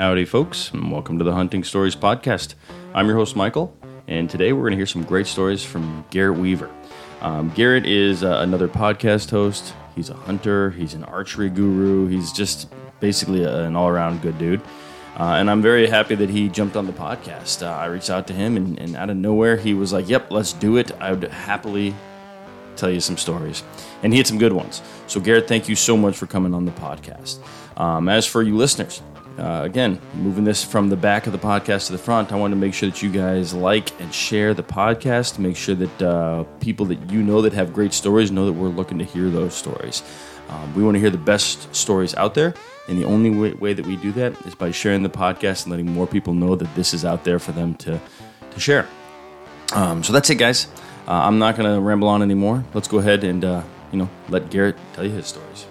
Howdy, folks, and welcome to the Hunting Stories Podcast. I'm your host, Michael, and today we're going to hear some great stories from Garrett Weaver. Um, Garrett is uh, another podcast host. He's a hunter, he's an archery guru, he's just basically a, an all around good dude. Uh, and I'm very happy that he jumped on the podcast. Uh, I reached out to him, and, and out of nowhere, he was like, Yep, let's do it. I would happily tell you some stories. And he had some good ones. So, Garrett, thank you so much for coming on the podcast. Um, as for you listeners, uh, again, moving this from the back of the podcast to the front, I want to make sure that you guys like and share the podcast. Make sure that uh, people that you know that have great stories know that we're looking to hear those stories. Um, we want to hear the best stories out there, and the only way, way, that we do that is by sharing the podcast and letting more people know that this is out there for them to to share. Um, so that's it, guys. Uh, I'm not going to ramble on anymore. Let's go ahead and uh, you know let Garrett tell you his stories.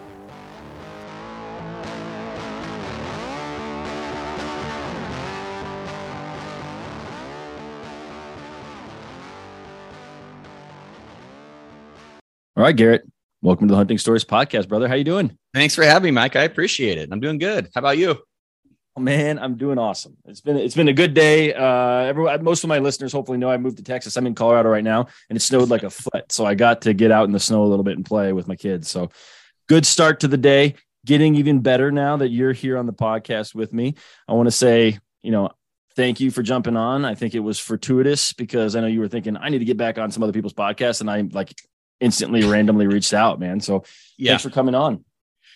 All right, Garrett. Welcome to the Hunting Stories podcast, brother. How you doing? Thanks for having me, Mike. I appreciate it. I'm doing good. How about you? Oh, man, I'm doing awesome. It's been it's been a good day. Uh, everyone, most of my listeners hopefully know I moved to Texas. I'm in Colorado right now, and it snowed like a foot. So I got to get out in the snow a little bit and play with my kids. So good start to the day. Getting even better now that you're here on the podcast with me. I want to say, you know, thank you for jumping on. I think it was fortuitous because I know you were thinking I need to get back on some other people's podcasts, and I like instantly randomly reached out, man. So yeah. thanks for coming on.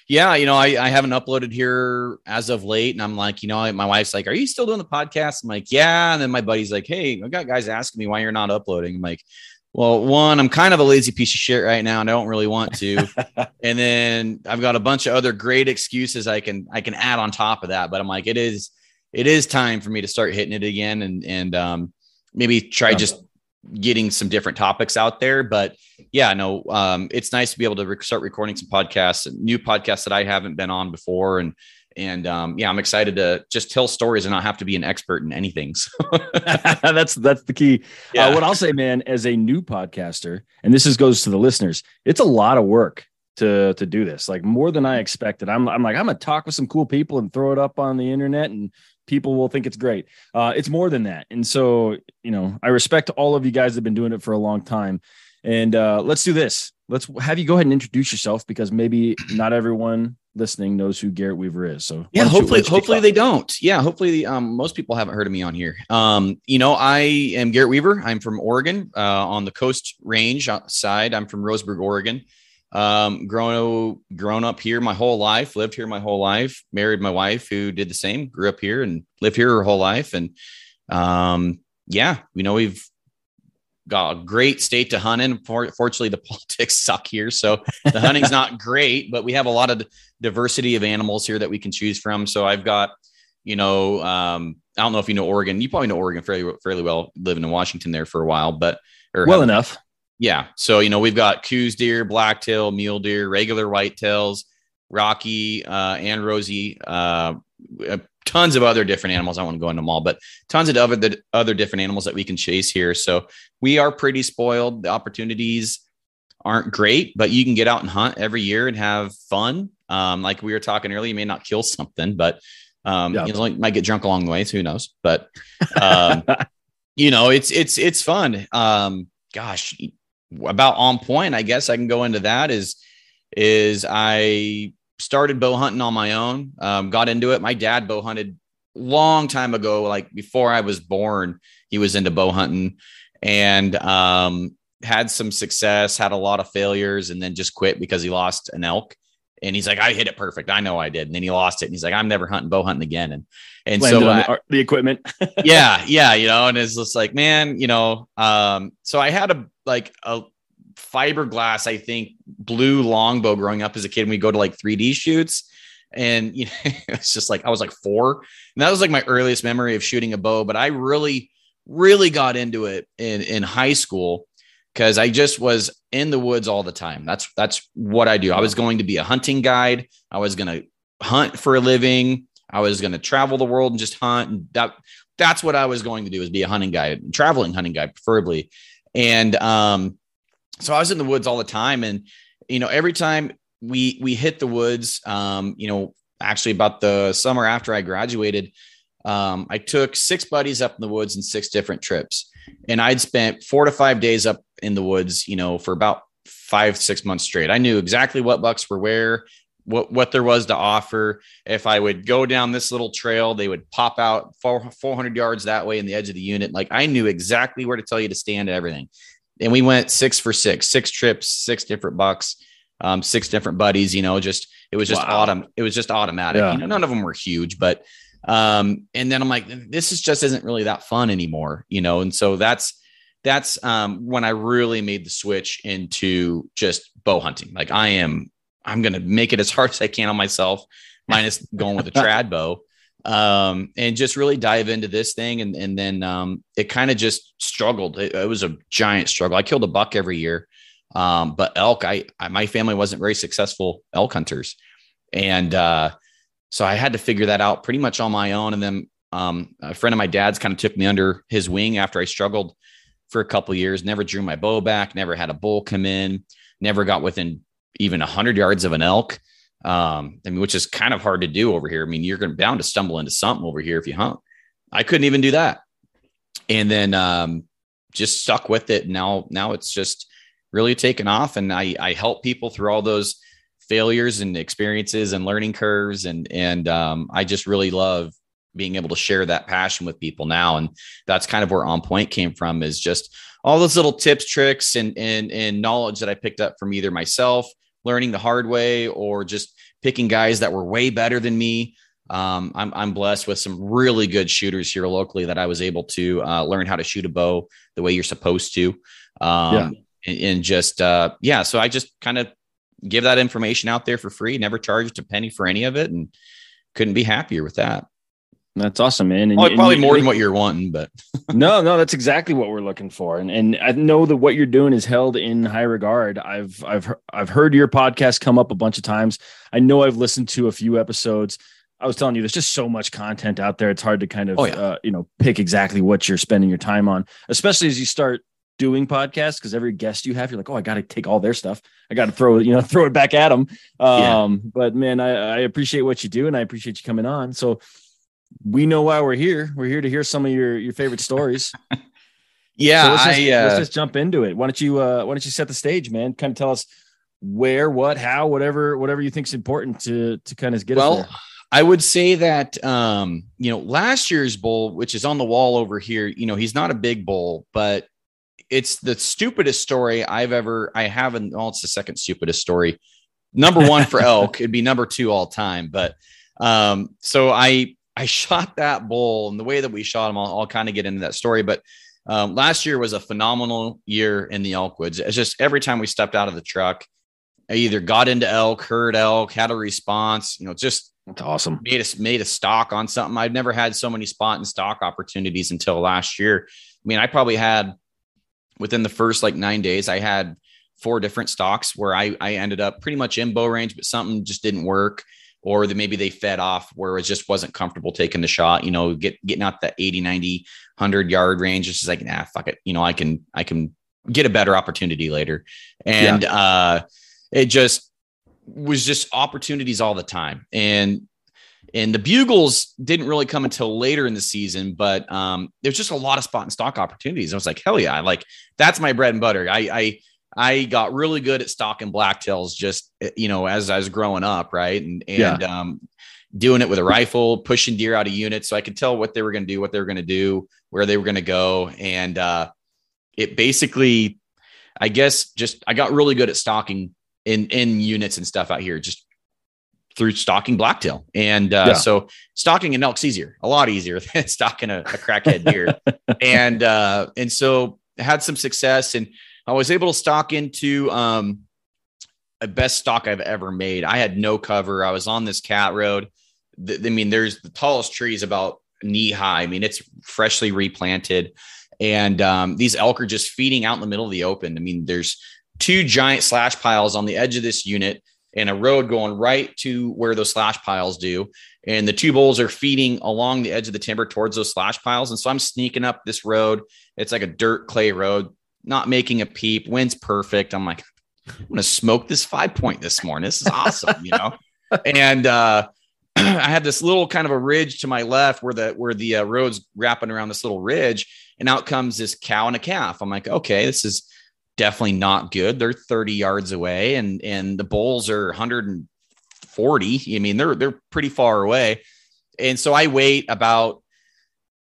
Yeah, you know, I, I haven't uploaded here as of late, and I'm like, you know, my wife's like, "Are you still doing the podcast?" I'm like, "Yeah," and then my buddy's like, "Hey, I got guys asking me why you're not uploading." I'm like, "Well, one, I'm kind of a lazy piece of shit right now, and I don't really want to, and then I've got a bunch of other great excuses I can I can add on top of that." But I'm like, it is it is time for me to start hitting it again, and and um, maybe try just getting some different topics out there. But yeah, no, um, it's nice to be able to start recording some podcasts, new podcasts that I haven't been on before, and and um, yeah, I'm excited to just tell stories and not have to be an expert in anything. So. that's that's the key. Uh, yeah. Uh, what I'll say, man, as a new podcaster, and this is goes to the listeners, it's a lot of work to to do this like more than i expected i'm, I'm like i'm gonna talk with some cool people and throw it up on the internet and people will think it's great. Uh, it's more than that. And so, you know, I respect all of you guys that have been doing it for a long time. And uh, let's do this. Let's have you go ahead and introduce yourself because maybe not everyone listening knows who Garrett Weaver is. So yeah, hopefully, you, hopefully they don't. Yeah, hopefully, um, most people haven't heard of me on here. Um, you know, I am Garrett Weaver. I'm from Oregon, uh, on the Coast Range side. I'm from Roseburg, Oregon. Um, grown grown up here my whole life, lived here my whole life, married my wife who did the same, grew up here and lived here her whole life. And um, yeah, you know, we've got a great state to hunt in. Fortunately, the politics suck here, so the hunting's not great, but we have a lot of diversity of animals here that we can choose from. So I've got, you know, um, I don't know if you know Oregon. You probably know Oregon fairly fairly well, living in Washington there for a while, but well enough. Yeah. So, you know, we've got Coues deer, blacktail, mule deer, regular whitetails, Rocky uh, and Rosie, uh, uh, tons of other different animals. I want to go into them all, but tons of other, the other different animals that we can chase here. So we are pretty spoiled. The opportunities aren't great, but you can get out and hunt every year and have fun. Um, like we were talking earlier, you may not kill something, but um, yeah. you know, might get drunk along the way. So who knows? But um, you know, it's it's it's fun. Um, gosh, about on point, I guess I can go into that is is I started bow hunting on my own. Um, got into it. My dad bow hunted long time ago, like before I was born. He was into bow hunting and um, had some success, had a lot of failures, and then just quit because he lost an elk. And he's like, I hit it perfect. I know I did. And then he lost it. And he's like, I'm never hunting bow hunting again. And and Landed so I, the, equipment. yeah, yeah, you know, and it's just like, man, you know, um, so I had a like a fiberglass, I think, blue longbow growing up as a kid. And we go to like 3D shoots. And you know, it's just like I was like four. And that was like my earliest memory of shooting a bow. But I really, really got into it in, in high school because I just was in the woods all the time. That's that's what I do. I was going to be a hunting guide. I was going to hunt for a living. I was going to travel the world and just hunt. And that that's what I was going to do is be a hunting guide, traveling hunting guide, preferably. And um, so I was in the woods all the time, and you know, every time we we hit the woods, um, you know, actually about the summer after I graduated. Um, I took six buddies up in the woods in six different trips, and I'd spent four to five days up in the woods, you know, for about five six months straight. I knew exactly what bucks were where, what what there was to offer. If I would go down this little trail, they would pop out 400 yards that way in the edge of the unit. Like I knew exactly where to tell you to stand and everything. And we went six for six, six trips, six different bucks, um, six different buddies. You know, just it was just wow. autumn. It was just automatic. Yeah. You know, none of them were huge, but um, and then I'm like, this is just isn't really that fun anymore. You know, and so that's that's um, when I really made the switch into just bow hunting. Like I am I'm going to make it as hard as I can on myself, minus going with a trad bow, um, and just really dive into this thing. And, and then um, it kind of just struggled. It, it, was a giant struggle. I killed a buck every year, um, but elk, I, I, my family wasn't very successful elk hunters. And uh, so I had to figure that out pretty much on my own. And then um, a friend of my dad's kind of took me under his wing after I struggled for a couple years, never drew my bow back, never had a bull come in, never got within even 100 yards of an elk. Um, I mean, which is kind of hard to do over here. I mean, you're going bound to stumble into something over here if you hunt. I couldn't even do that. And then um, just stuck with it. Now, now it's just really taken off. And I, I help people through all those failures and experiences and learning curves. And, and um, I just really love being able to share that passion with people now. And that's kind of where On Point came from is just all those little tips, tricks, and, and, and knowledge that I picked up from either myself learning the hard way or just picking guys that were way better than me. Um, I'm, I'm blessed with some really good shooters here locally that I was able to uh, learn how to shoot a bow the way you're supposed to. Um, yeah. and, and, just, uh, yeah. So I just kind of give that information out there for free, never charged a penny for any of it. And couldn't be happier with that. That's awesome, man. And, well, probably and more than what you're wanting, but no, no, that's exactly what we're looking for. And and I know that what you're doing is held in high regard. I've I've I've heard your podcast come up a bunch of times. I know I've listened to a few episodes. I was telling you, there's just so much content out there. It's hard to kind of oh, yeah. uh, you know pick exactly what you're spending your time on, especially as you start doing podcasts because every guest you have you're like oh i got to take all their stuff i got to throw you know throw it back at them um yeah. but man I, I appreciate what you do and i appreciate you coming on so we know why we're here. We're here to hear some of your your favorite stories. yeah, so let's, just, I, uh, let's just jump into it. Why don't you uh, Why don't you set the stage, man? Kind of tell us where, what, how, whatever, whatever you think is important to to kind of get well. I would say that um, you know last year's bull, which is on the wall over here, you know he's not a big bull, but it's the stupidest story I've ever I haven't. Well, it's the second stupidest story. Number one for elk, it'd be number two all time. But um, so I I shot that bull and the way that we shot him, I'll, I'll kind of get into that story. But um, last year was a phenomenal year in the elk woods. It's just every time we stepped out of the truck, I either got into elk, heard elk, had a response. You know, just that's awesome. Made a made a stock on something. I've never had so many spot and stock opportunities until last year. I mean, I probably had within the first like nine days, I had four different stocks where I I ended up pretty much in bow range, but something just didn't work or that maybe they fed off where it just wasn't comfortable taking the shot, you know, get getting out the 80, 90, 100 yard range. It's just like, nah, fuck it. You know, I can, I can get a better opportunity later. And yeah. uh, it just was just opportunities all the time. And, and the bugles didn't really come until later in the season, but um, there's just a lot of spot and stock opportunities. I was like, hell yeah, like that's my bread and butter. I, I I got really good at stalking blacktails just eh, you know as I was growing up, right? And and yeah. um, doing it with a rifle, pushing deer out of units, so I could tell what they were going to do, what they were going to do, where they were going to go, and uh, it basically, I guess, just I got really good at stalking in in units and stuff out here, just through stalking blacktail. And uh, yeah. so stalking an elk's easier, a lot easier than stalking a, a crackhead deer. and uh, and so had some success and I was able to stock into um, a best stock I've ever made. I had no cover. I was on this cat road. I mean, there's the tallest tree is about knee high. I mean, it's freshly replanted. And um, these elk are just feeding out in the middle of the open. I mean, there's two giant slash piles on the edge of this unit and a road going right to where those slash piles do. And the two bulls are feeding along the edge of the timber towards those slash piles. And so I'm sneaking up this road. It's like a dirt clay road not making a peep. Wind's perfect. I'm like, I'm gonna smoke this five point this morning. This is awesome, you know. and uh, I had this little kind of a ridge to my left where the where the uh, road's wrapping around this little ridge, and out comes this cow and a calf. I'm like, okay, this is definitely not good. They're 30 yards away, and and the bulls are 140. I mean, they're they're pretty far away, and so I wait about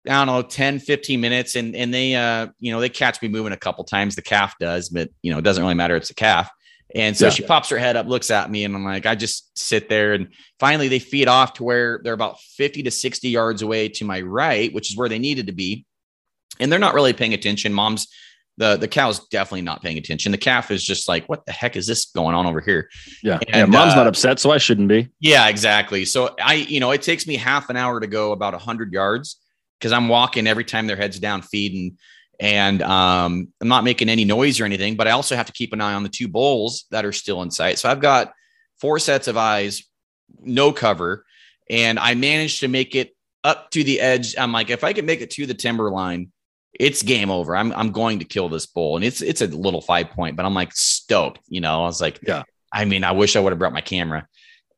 I don't know 10 15 minutes and and they uh you know they catch me moving a couple times the calf does but you know it doesn't really matter it's a calf and so yeah. she pops her head up, looks at me, and I'm like, I just sit there. And finally, they feed off to where they're about 50 to 60 yards away to my right, which is where they needed to be. And they're not really paying attention. Mom's the the cow's definitely not paying attention. The calf is just like, what the heck is this going on over here? Yeah, and, yeah. Mom's uh, not upset, so I shouldn't be. Yeah, exactly. So I, you know, it takes me half an hour to go about hundred yards because I'm walking every time their heads down feeding and um, I'm not making any noise or anything, but I also have to keep an eye on the two bulls that are still in sight. So I've got four sets of eyes, no cover, and I managed to make it up to the edge. I'm like, if I can make it to the timber line, it's game over. I'm I'm going to kill this bull, and it's it's a little five point, but I'm like stoked. You know, I was like, yeah. I mean, I wish I would have brought my camera.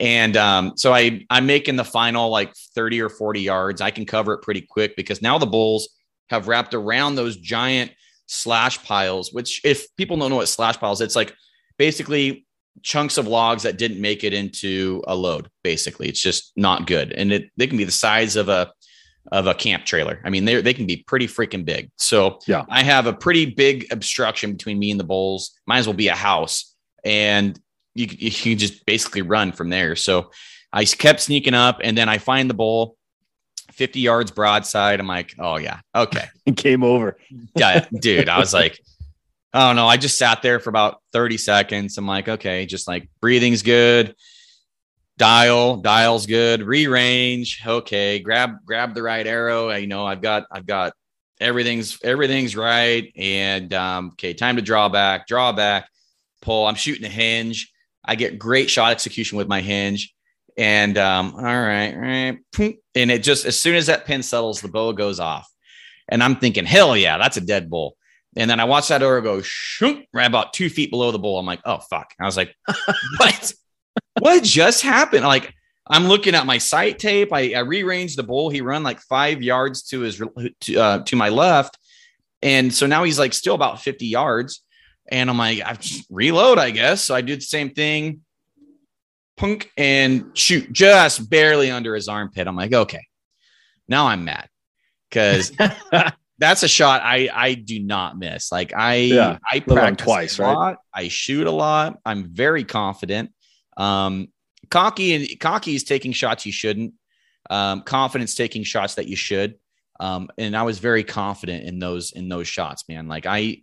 And um, so I I'm making the final like 30 or 40 yards. I can cover it pretty quick because now the bulls have wrapped around those giant slash piles, which if people don't know what slash piles, it's like basically chunks of logs that didn't make it into a load. Basically, it's just not good, and it they can be the size of a of a camp trailer. I mean, they they can be pretty freaking big. So yeah, I have a pretty big obstruction between me and the bulls. Might as well be a house, and you you just basically run from there. So I kept sneaking up, and then I find the bull. 50 yards broadside. I'm like, oh yeah, okay. Came over. yeah, dude. I was like, oh no. I just sat there for about 30 seconds. I'm like, okay, just like breathing's good. Dial, dial's good, re-range. Okay, grab, grab the right arrow. You know, I've got, I've got everything's everything's right. And um, okay, time to draw back, draw back, pull. I'm shooting a hinge. I get great shot execution with my hinge. And um, all right, right. And it just as soon as that pin settles, the bow goes off. And I'm thinking, hell yeah, that's a dead bull. And then I watched that arrow go shoot right about two feet below the bull. I'm like, oh fuck. I was like, what? what just happened? Like, I'm looking at my sight tape. I, I rearranged the bull. He run like five yards to his to, uh, to my left, and so now he's like still about 50 yards. And I'm like, I just reload, I guess. So I did the same thing punk and shoot just barely under his armpit. I'm like, okay, now I'm mad because that's a shot I I do not miss. Like I yeah, I practice twice, a lot. Right? I shoot a lot. I'm very confident. Um, cocky and cocky is taking shots you shouldn't. Um, confidence taking shots that you should. Um, and I was very confident in those in those shots, man. Like I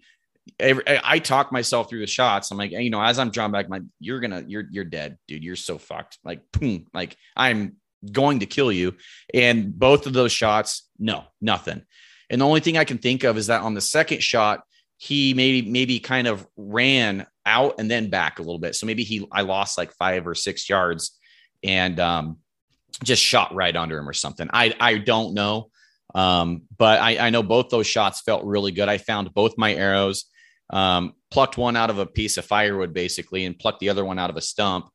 I talk myself through the shots. I'm like, you know, as I'm drawing back, my you're gonna, you're you're dead, dude. You're so fucked. Like, boom, like I'm going to kill you. And both of those shots, no, nothing. And the only thing I can think of is that on the second shot, he maybe maybe kind of ran out and then back a little bit. So maybe he I lost like five or six yards and um just shot right under him or something. I I don't know. Um, but I, I know both those shots felt really good. I found both my arrows um, plucked one out of a piece of firewood basically and plucked the other one out of a stump.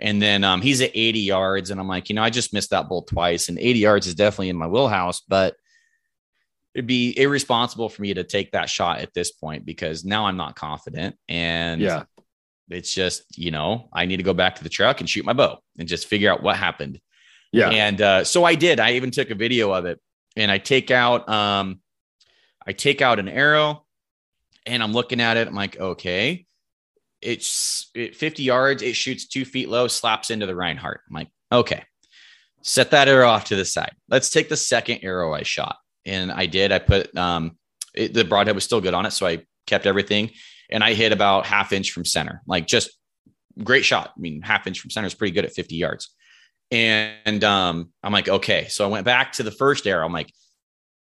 And then um, he's at 80 yards. And I'm like, you know, I just missed that bull twice. And 80 yards is definitely in my wheelhouse, but it'd be irresponsible for me to take that shot at this point because now I'm not confident. And yeah, it's just, you know, I need to go back to the truck and shoot my bow and just figure out what happened. Yeah. And uh, so I did. I even took a video of it and I take out um I take out an arrow and I'm looking at it. I'm like, okay, it's it, 50 yards. It shoots two feet low, slaps into the Rinehart. I'm like, okay, set that arrow off to the side. Let's take the second arrow I shot. And I did. I put um, it, the broadhead was still good on it. So I kept everything and I hit about half inch from center, like just great shot. I mean, half inch from center is pretty good at 50 yards. And um, I'm like, okay. So I went back to the first arrow. I'm like,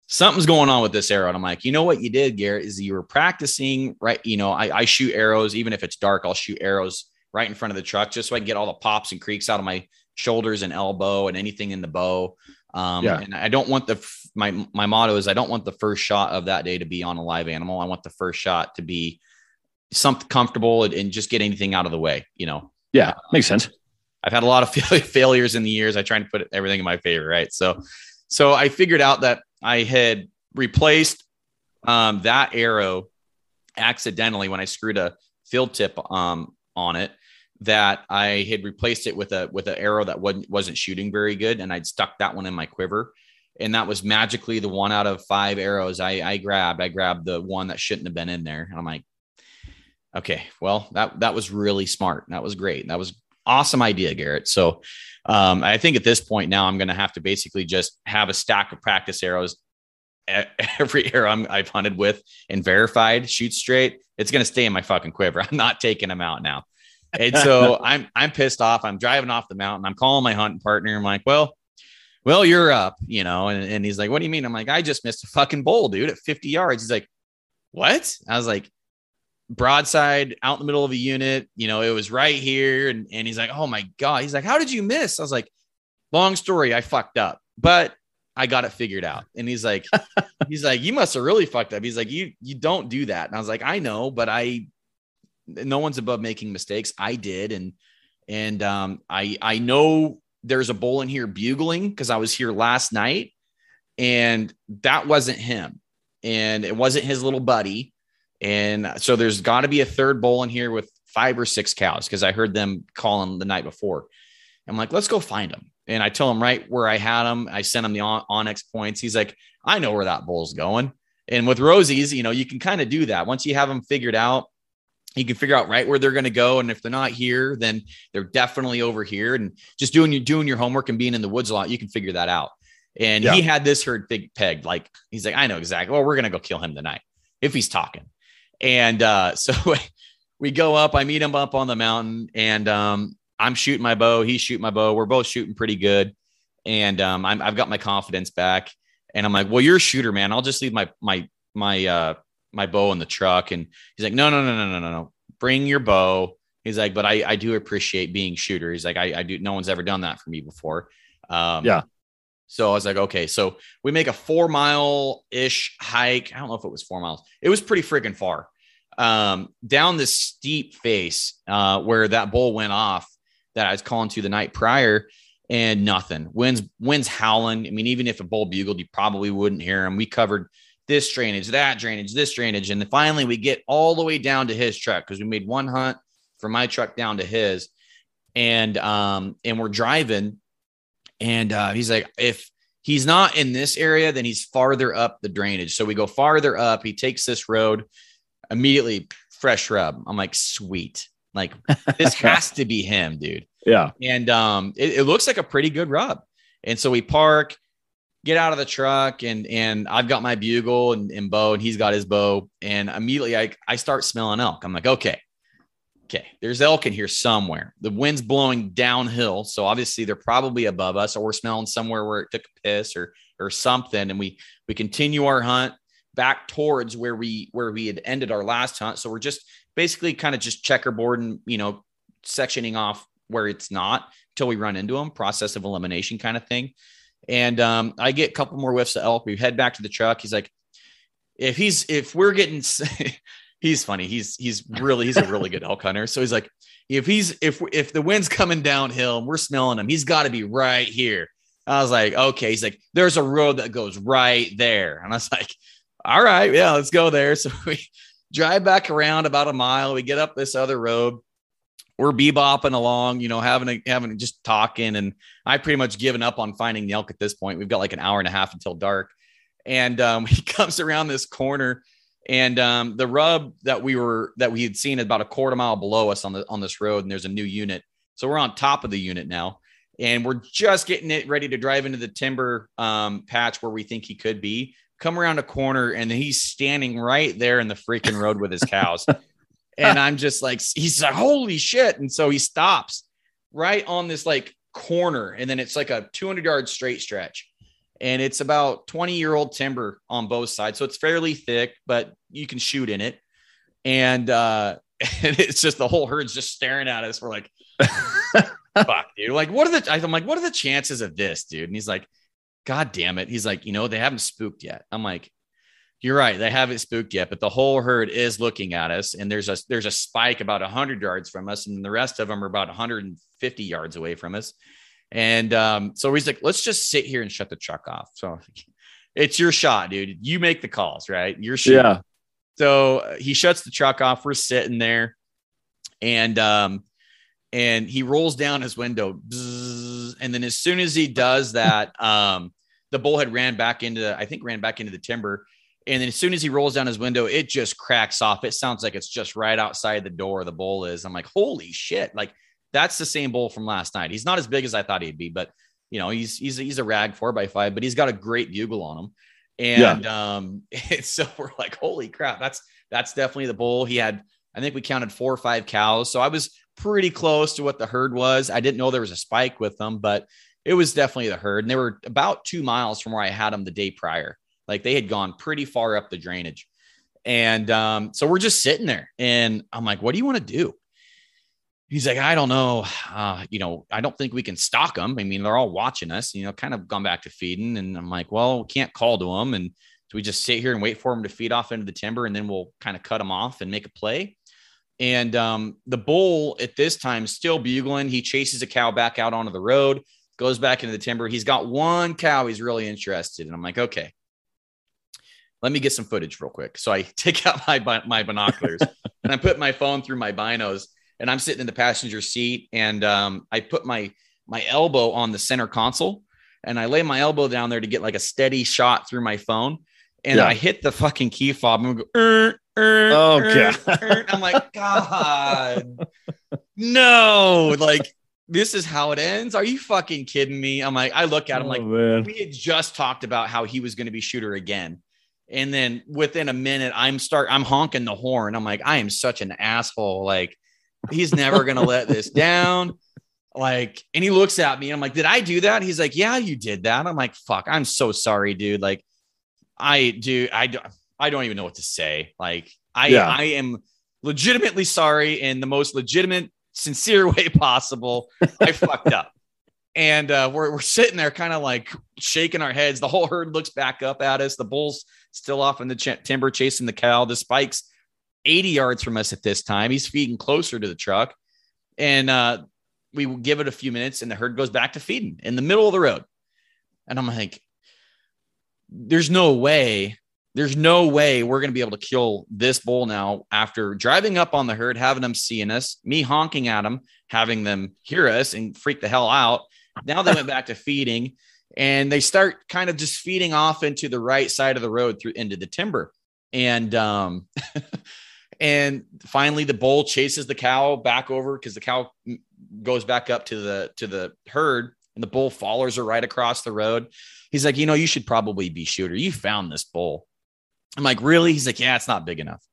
something's going on with this arrow. And I'm like, you know what you did, Garrett, is you were practicing, right? You know, I, I shoot arrows, even if it's dark, I'll shoot arrows right in front of the truck just so I can get all the pops and creaks out of my shoulders and elbow and anything in the bow. Um, yeah. and I don't want the, my, my motto is I don't want the first shot of that day to be on a live animal. I want the first shot to be something comfortable and, and just get anything out of the way, you know? Yeah. Makes sense. I've had a lot of failures in the years. I try to put everything in my favor, right? So, so I figured out that I had replaced um, that arrow accidentally when I screwed a field tip um, on it. That I had replaced it with a with an arrow that wasn't wasn't shooting very good, and I'd stuck that one in my quiver and that was magically the one out of five arrows I, I grabbed. I grabbed the one that shouldn't have been in there, and I'm like, okay, well that that was really smart. That was great. That was awesome idea, Garrett. So um, I think at this point now I'm going to have to basically just have a stack of practice arrows. Every arrow i have hunted with and verified shoot straight. It's going to stay in my fucking quiver. I'm not taking them out now. And so I'm I'm pissed off. I'm driving off the mountain. I'm calling my hunting partner. I'm like, well, well, you're up, you know. And, and he's like, what do you mean? I'm like, I just missed a fucking bowl, dude, at 50 yards. He's like, what? I was like, broadside out in the middle of a unit, you know, it was right here. And, and he's like, oh my God. He's like, how did you miss? I was like, long story, I fucked up, but I got it figured out. And he's like, he's like, you must have really fucked up. He's like, you, you don't do that. And I was like, I know, but I, no one's above making mistakes. I did. And, and um, I, I know there's a bull in here bugling because I was here last night and that wasn't him. And it wasn't his little buddy. And so there's got to be a third bull in here with five or six cows because I heard them calling the night before. I'm like, let's go find them. And I tell him right where I had them. I sent him the on- onX points. He's like, I know where that bull's going. And with Rosie's, you know, you can kind of do that once you have them figured out you can figure out right where they're going to go and if they're not here then they're definitely over here and just doing your doing your homework and being in the woods a lot you can figure that out and yeah. he had this herd big pegged like he's like i know exactly well we're going to go kill him tonight if he's talking and uh, so we go up i meet him up on the mountain and um, i'm shooting my bow he's shooting my bow we're both shooting pretty good and um, i have got my confidence back and i'm like well you're a shooter man i'll just leave my my my uh my bow in the truck. And he's like, no, no, no, no, no, no, no. Bring your bow. He's like, but I, I do appreciate being shooter. He's like, I, I do. No one's ever done that for me before. Um, yeah. So I was like, okay. So we make a four mile ish hike. I don't know if it was four miles. It was pretty freaking far um, down this steep face uh, where that bull went off that I was calling to the night prior and nothing. Winds, winds howling. I mean, even if a bull bugled, you probably wouldn't hear him. We covered this drainage, that drainage, this drainage. And then finally we get all the way down to his truck because we made one hunt from my truck down to his. And um, and we're driving. And uh, he's like, if he's not in this area, then he's farther up the drainage. So we go farther up. He takes this road immediately, fresh rub. I'm like, sweet. Like this has to be him, dude. Yeah. And um, it, it looks like a pretty good rub. And so we park get out of the truck and and I've got my bugle and, and bow and he's got his bow and immediately I, I start smelling elk. I'm like, okay, okay, there's elk in here somewhere. The wind's blowing downhill, so obviously they're probably above us, or we're smelling somewhere where it took a piss or or something. And we we continue our hunt back towards where we where we had ended our last hunt. So we're just basically kind of just checkerboard and you know sectioning off where it's not until we run into them, process of elimination kind of thing. And um, I get a couple more whiffs of elk. We head back to the truck. He's like, if he's if we're getting he's funny. He's he's really he's a really good elk hunter. So he's like, if he's if if the wind's coming downhill and we're smelling him, he's got to be right here. I was like, okay. He's like, there's a road that goes right there. And I was like, all right, yeah, let's go there. So we drive back around about a mile. We get up this other road we're bebopping along, you know, having a, having just talking, and I pretty much given up on finding the elk at this point. We've got like an hour and a half until dark, and um, he comes around this corner, and um, the rub that we were that we had seen about a quarter mile below us on the on this road, and there's a new unit, so we're on top of the unit now, and we're just getting it ready to drive into the timber um, patch where we think he could be. Come around a corner, and he's standing right there in the freaking road with his cows. And I'm just like, he's like, holy shit. And so he stops right on this like corner. And then it's like a 200 yard straight stretch. And it's about 20 year old timber on both sides. So it's fairly thick, but you can shoot in it. And, uh, and it's just the whole herd's just staring at us. We're like, fuck, dude. Like, what are the, I'm like, what are the chances of this, dude? And he's like, God damn it. He's like, you know, they haven't spooked yet. I'm like, you're right. They haven't spooked yet, but the whole herd is looking at us, and there's a there's a spike about 100 yards from us, and the rest of them are about 150 yards away from us. And um, so he's like, let's just sit here and shut the truck off. So it's your shot, dude. You make the calls, right? Your shot. Yeah. So uh, he shuts the truck off. We're sitting there, and um, and he rolls down his window, bzzz, and then as soon as he does that, um, the bullhead ran back into I think ran back into the timber and then as soon as he rolls down his window, it just cracks off. It sounds like it's just right outside the door the bull is. I'm like, holy shit. Like that's the same bull from last night. He's not as big as I thought he'd be, but you know, he's he's he's a rag four by five, but he's got a great bugle on him. And yeah. um, so we're like, holy crap, that's that's definitely the bull. He had, I think we counted four or five cows. So I was pretty close to what the herd was. I didn't know there was a spike with them, but it was definitely the herd. And they were about two miles from where I had them the day prior. Like they had gone pretty far up the drainage. And um, so we're just sitting there. And I'm like, what do you want to do? He's like, I don't know. Uh, you know, I don't think we can stalk them. I mean, they're all watching us, you know, kind of gone back to feeding. And I'm like, well, we can't call to them. And so we just sit here and wait for them to feed off into the timber and then we'll kind of cut them off and make a play. And um, the bull at this time still bugling. He chases a cow back out onto the road, goes back into the timber. He's got one cow he's really interested And I'm like, okay, let me get some footage real quick. So I take out my my binoculars and I put my phone through my binos and I'm sitting in the passenger seat and um, I put my my elbow on the center console and I lay my elbow down there to get like a steady shot through my phone and yeah. I hit the fucking key fob and go, er, er, oh er, god! I'm like, God, no! Like this is how it ends. Are you fucking kidding me? I'm like, I look at him oh, like man. we had just talked about how he was going to be shooter again. And then within a minute, I'm start I'm honking the horn. I'm like, I am such an asshole. Like, he's never gonna let this down. Like, and he looks at me. I'm like, did I do that? He's like, yeah, you did that. I'm like, fuck, I'm so sorry, dude. Like, I do, I do, I don't even know what to say. Like, I, yeah. I am legitimately sorry in the most legitimate, sincere way possible. I fucked up and uh, we're, we're sitting there kind of like shaking our heads. The whole herd looks back up at us. The bull's still off in the ch- timber chasing the cow. The spike's 80 yards from us at this time. He's feeding closer to the truck. And uh, we give it a few minutes and the herd goes back to feeding in the middle of the road. And I'm like, there's no way, there's no way we're going to be able to kill this bull now after driving up on the herd, having them seeing us, me honking at them, having them hear us and freak the hell out now they went back to feeding and they start kind of just feeding off into the right side of the road through into the timber. And um and finally the bull chases the cow back over because the cow goes back up to the to the herd and the bull follows her right across the road. He's like, you know, you should probably be shooter. You found this bull. I'm like, really? He's like, yeah, it's not big enough.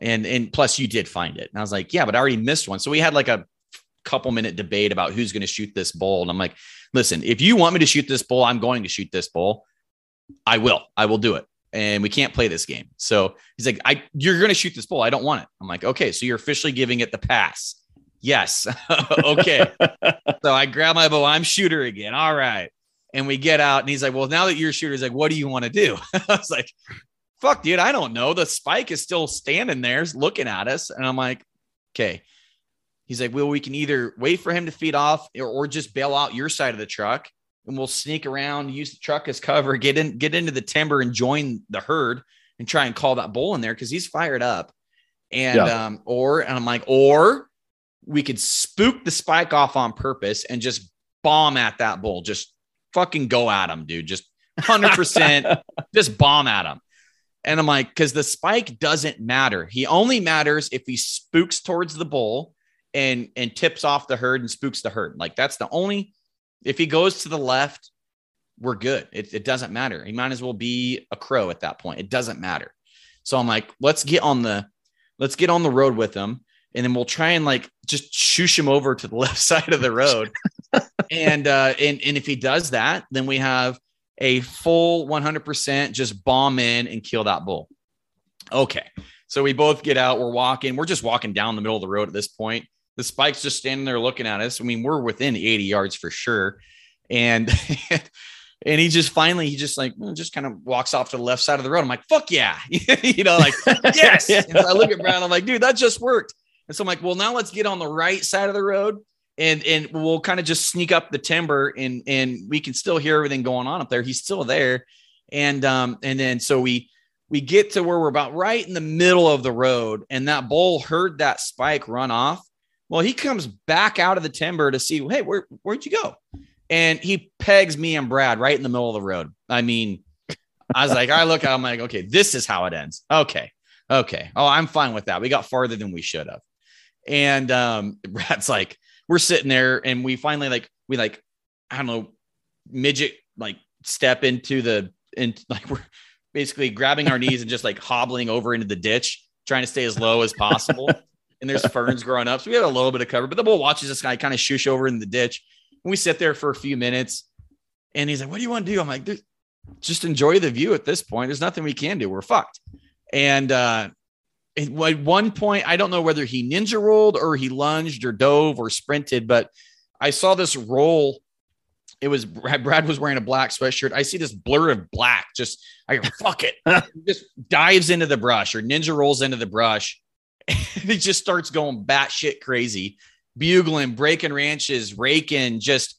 And and plus you did find it. And I was like, yeah, but I already missed one. So we had like a couple minute debate about who's going to shoot this bull. And I'm like, listen, if you want me to shoot this bull, I'm going to shoot this bull. I will. I will do it. And we can't play this game. So he's like, I you're going to shoot this bull. I don't want it. I'm like, okay, so you're officially giving it the pass. Yes. okay. so I grab my bow. I'm shooter again. All right. And we get out and he's like, well, now that you're a shooter, he's like, what do you want to do? I was like, fuck, dude, I don't know. The spike is still standing there looking at us. And I'm like, okay, He's like, well, we can either wait for him to feed off or, or just bail out your side of the truck and we'll sneak around, use the truck as cover, get in, get into the timber and join the herd and try and call that bull in there because he's fired up. And yeah. um, or and I'm like, or we could spook the spike off on purpose and just bomb at that bull. Just fucking go at him, dude. Just 100% just bomb at him. And I'm like, because the spike doesn't matter. He only matters if he spooks towards the bull and and tips off the herd and spooks the herd. Like that's the only if he goes to the left, we're good. It, it doesn't matter. He might as well be a crow at that point. It doesn't matter. So I'm like, let's get on the let's get on the road with him. And then we'll try and like just shoosh him over to the left side of the road. and uh and, and if he does that, then we have a full 100% just bomb in and kill that bull. Okay. So we both get out, we're walking, we're just walking down the middle of the road at this point the spike's just standing there looking at us. I mean, we're within 80 yards for sure. And And he just finally, he just like, just kind of walks off to the left side of the road. I'm like, fuck yeah. you know, like, yes. And so I look at Brad, I'm like, dude, that just worked. And so I'm like, well, now let's get on the right side of the road and and we'll kind of just sneak up the timber and and we can still hear everything going on up there. He's still there. And um, and then so we we get to where we're about right in the middle of the road, and that bull heard that spike run off. Well, he comes back out of the timber to see, hey, where where'd you go? And he pegs me and Brad right in the middle of the road. I mean, I was like, I look, I'm like, okay, this is how it ends. Okay. Okay. Oh, I'm fine with that. We got farther than we should have. And um, Brad's like, we're sitting there and we finally like, we like, I don't know, midget like step into the, and like we're basically grabbing our knees and just like hobbling over into the ditch, trying to stay as low as possible. And there's ferns growing up. So we have a little bit of cover, but the bull watches this guy kind of shoosh over in the ditch. And we sit there for a few minutes and he's like, What do you want to do? I'm like, just enjoy the view at this point. There's nothing we can do. We're fucked. And uh, at one point, I don't know whether he ninja rolled or he lunged or dove or sprinted, but I saw this roll. It was Brad was wearing a black sweatshirt. I see this blur of black. Just I go, fuck it. just dives into the brush or ninja rolls into the brush. And he just starts going batshit crazy, bugling, breaking ranches, raking, just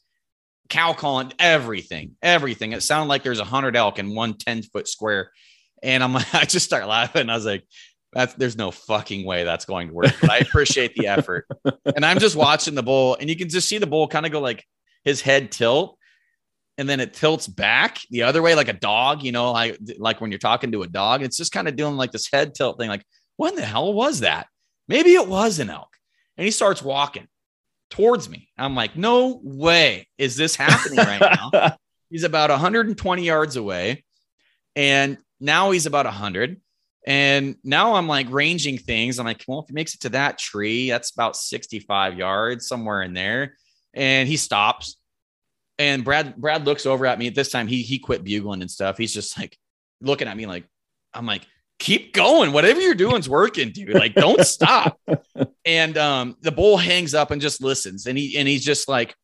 cow calling, everything, everything. It sounded like there's a hundred elk in one 10 foot square. And I'm like, I just start laughing. I was like, that's there's no fucking way that's going to work. But I appreciate the effort. And I'm just watching the bull, and you can just see the bull kind of go like his head tilt, and then it tilts back the other way, like a dog, you know, like like when you're talking to a dog. It's just kind of doing like this head tilt thing, like, what in the hell was that? Maybe it was an elk. And he starts walking towards me. I'm like, no way is this happening right now. he's about 120 yards away. And now he's about 100. And now I'm like ranging things. I'm like, well, if he makes it to that tree, that's about 65 yards, somewhere in there. And he stops. And Brad Brad looks over at me. At this time, he he quit bugling and stuff. He's just like looking at me like, I'm like, keep going. Whatever you're doing's working, dude. Like, don't stop. and um, the bull hangs up and just listens. And he and he's just like,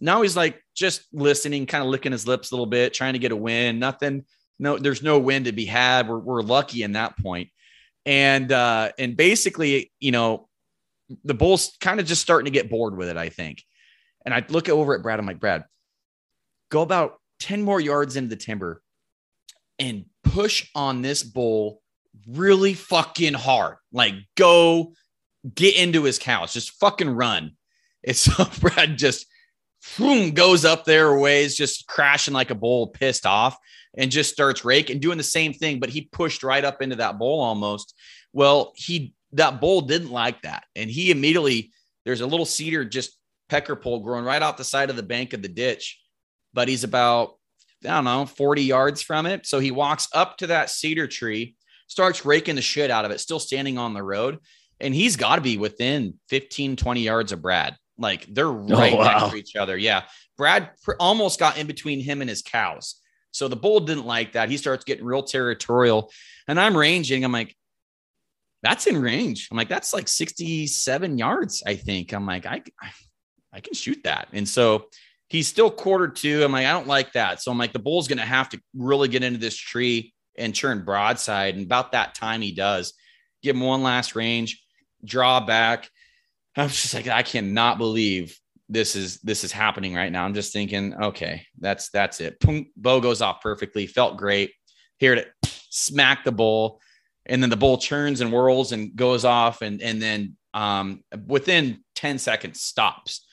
now he's like just listening, kind of licking his lips a little bit, trying to get a win. Nothing no, there's no win to be had. We're, we're lucky in that point. And, uh, and basically, you know, the Bulls kind of just starting to get bored with it, I think. And I look over at Brad. I'm like, Brad, go about 10 more yards into the timber and push on this bull really fucking hard. Like, go get into his cows, just fucking run. And so Brad just boom, goes up there ways, just crashing like a bull, pissed off and just starts raking, doing the same thing, but he pushed right up into that bowl almost. Well, he that bull didn't like that, and he immediately there's a little cedar just pecker pole growing right off the side of the bank of the ditch, but he's about I don't know 40 yards from it. So he walks up to that cedar tree, starts raking the shit out of it, still standing on the road, and he's got to be within 15 20 yards of Brad. Like they're oh, right oh, wow. next to each other. Yeah. Brad pr- almost got in between him and his cows. So the bull didn't like that. He starts getting real territorial. And I'm ranging. I'm like, that's in range. I'm like, that's like 67 yards, I think. I'm like, I, I can shoot that. And so he's still quarter two. I'm like, I don't like that. So I'm like, the bull's going to have to really get into this tree and churn broadside. And about that time he does give him one last range, draw back. I'm just like, I cannot believe this is this is happening right now. I'm just thinking, okay, that's that's it. Boom, bow goes off perfectly. Felt great. Here to smack the bull, and then the bull churns and whirls and goes off, and and then um, within 10 seconds stops.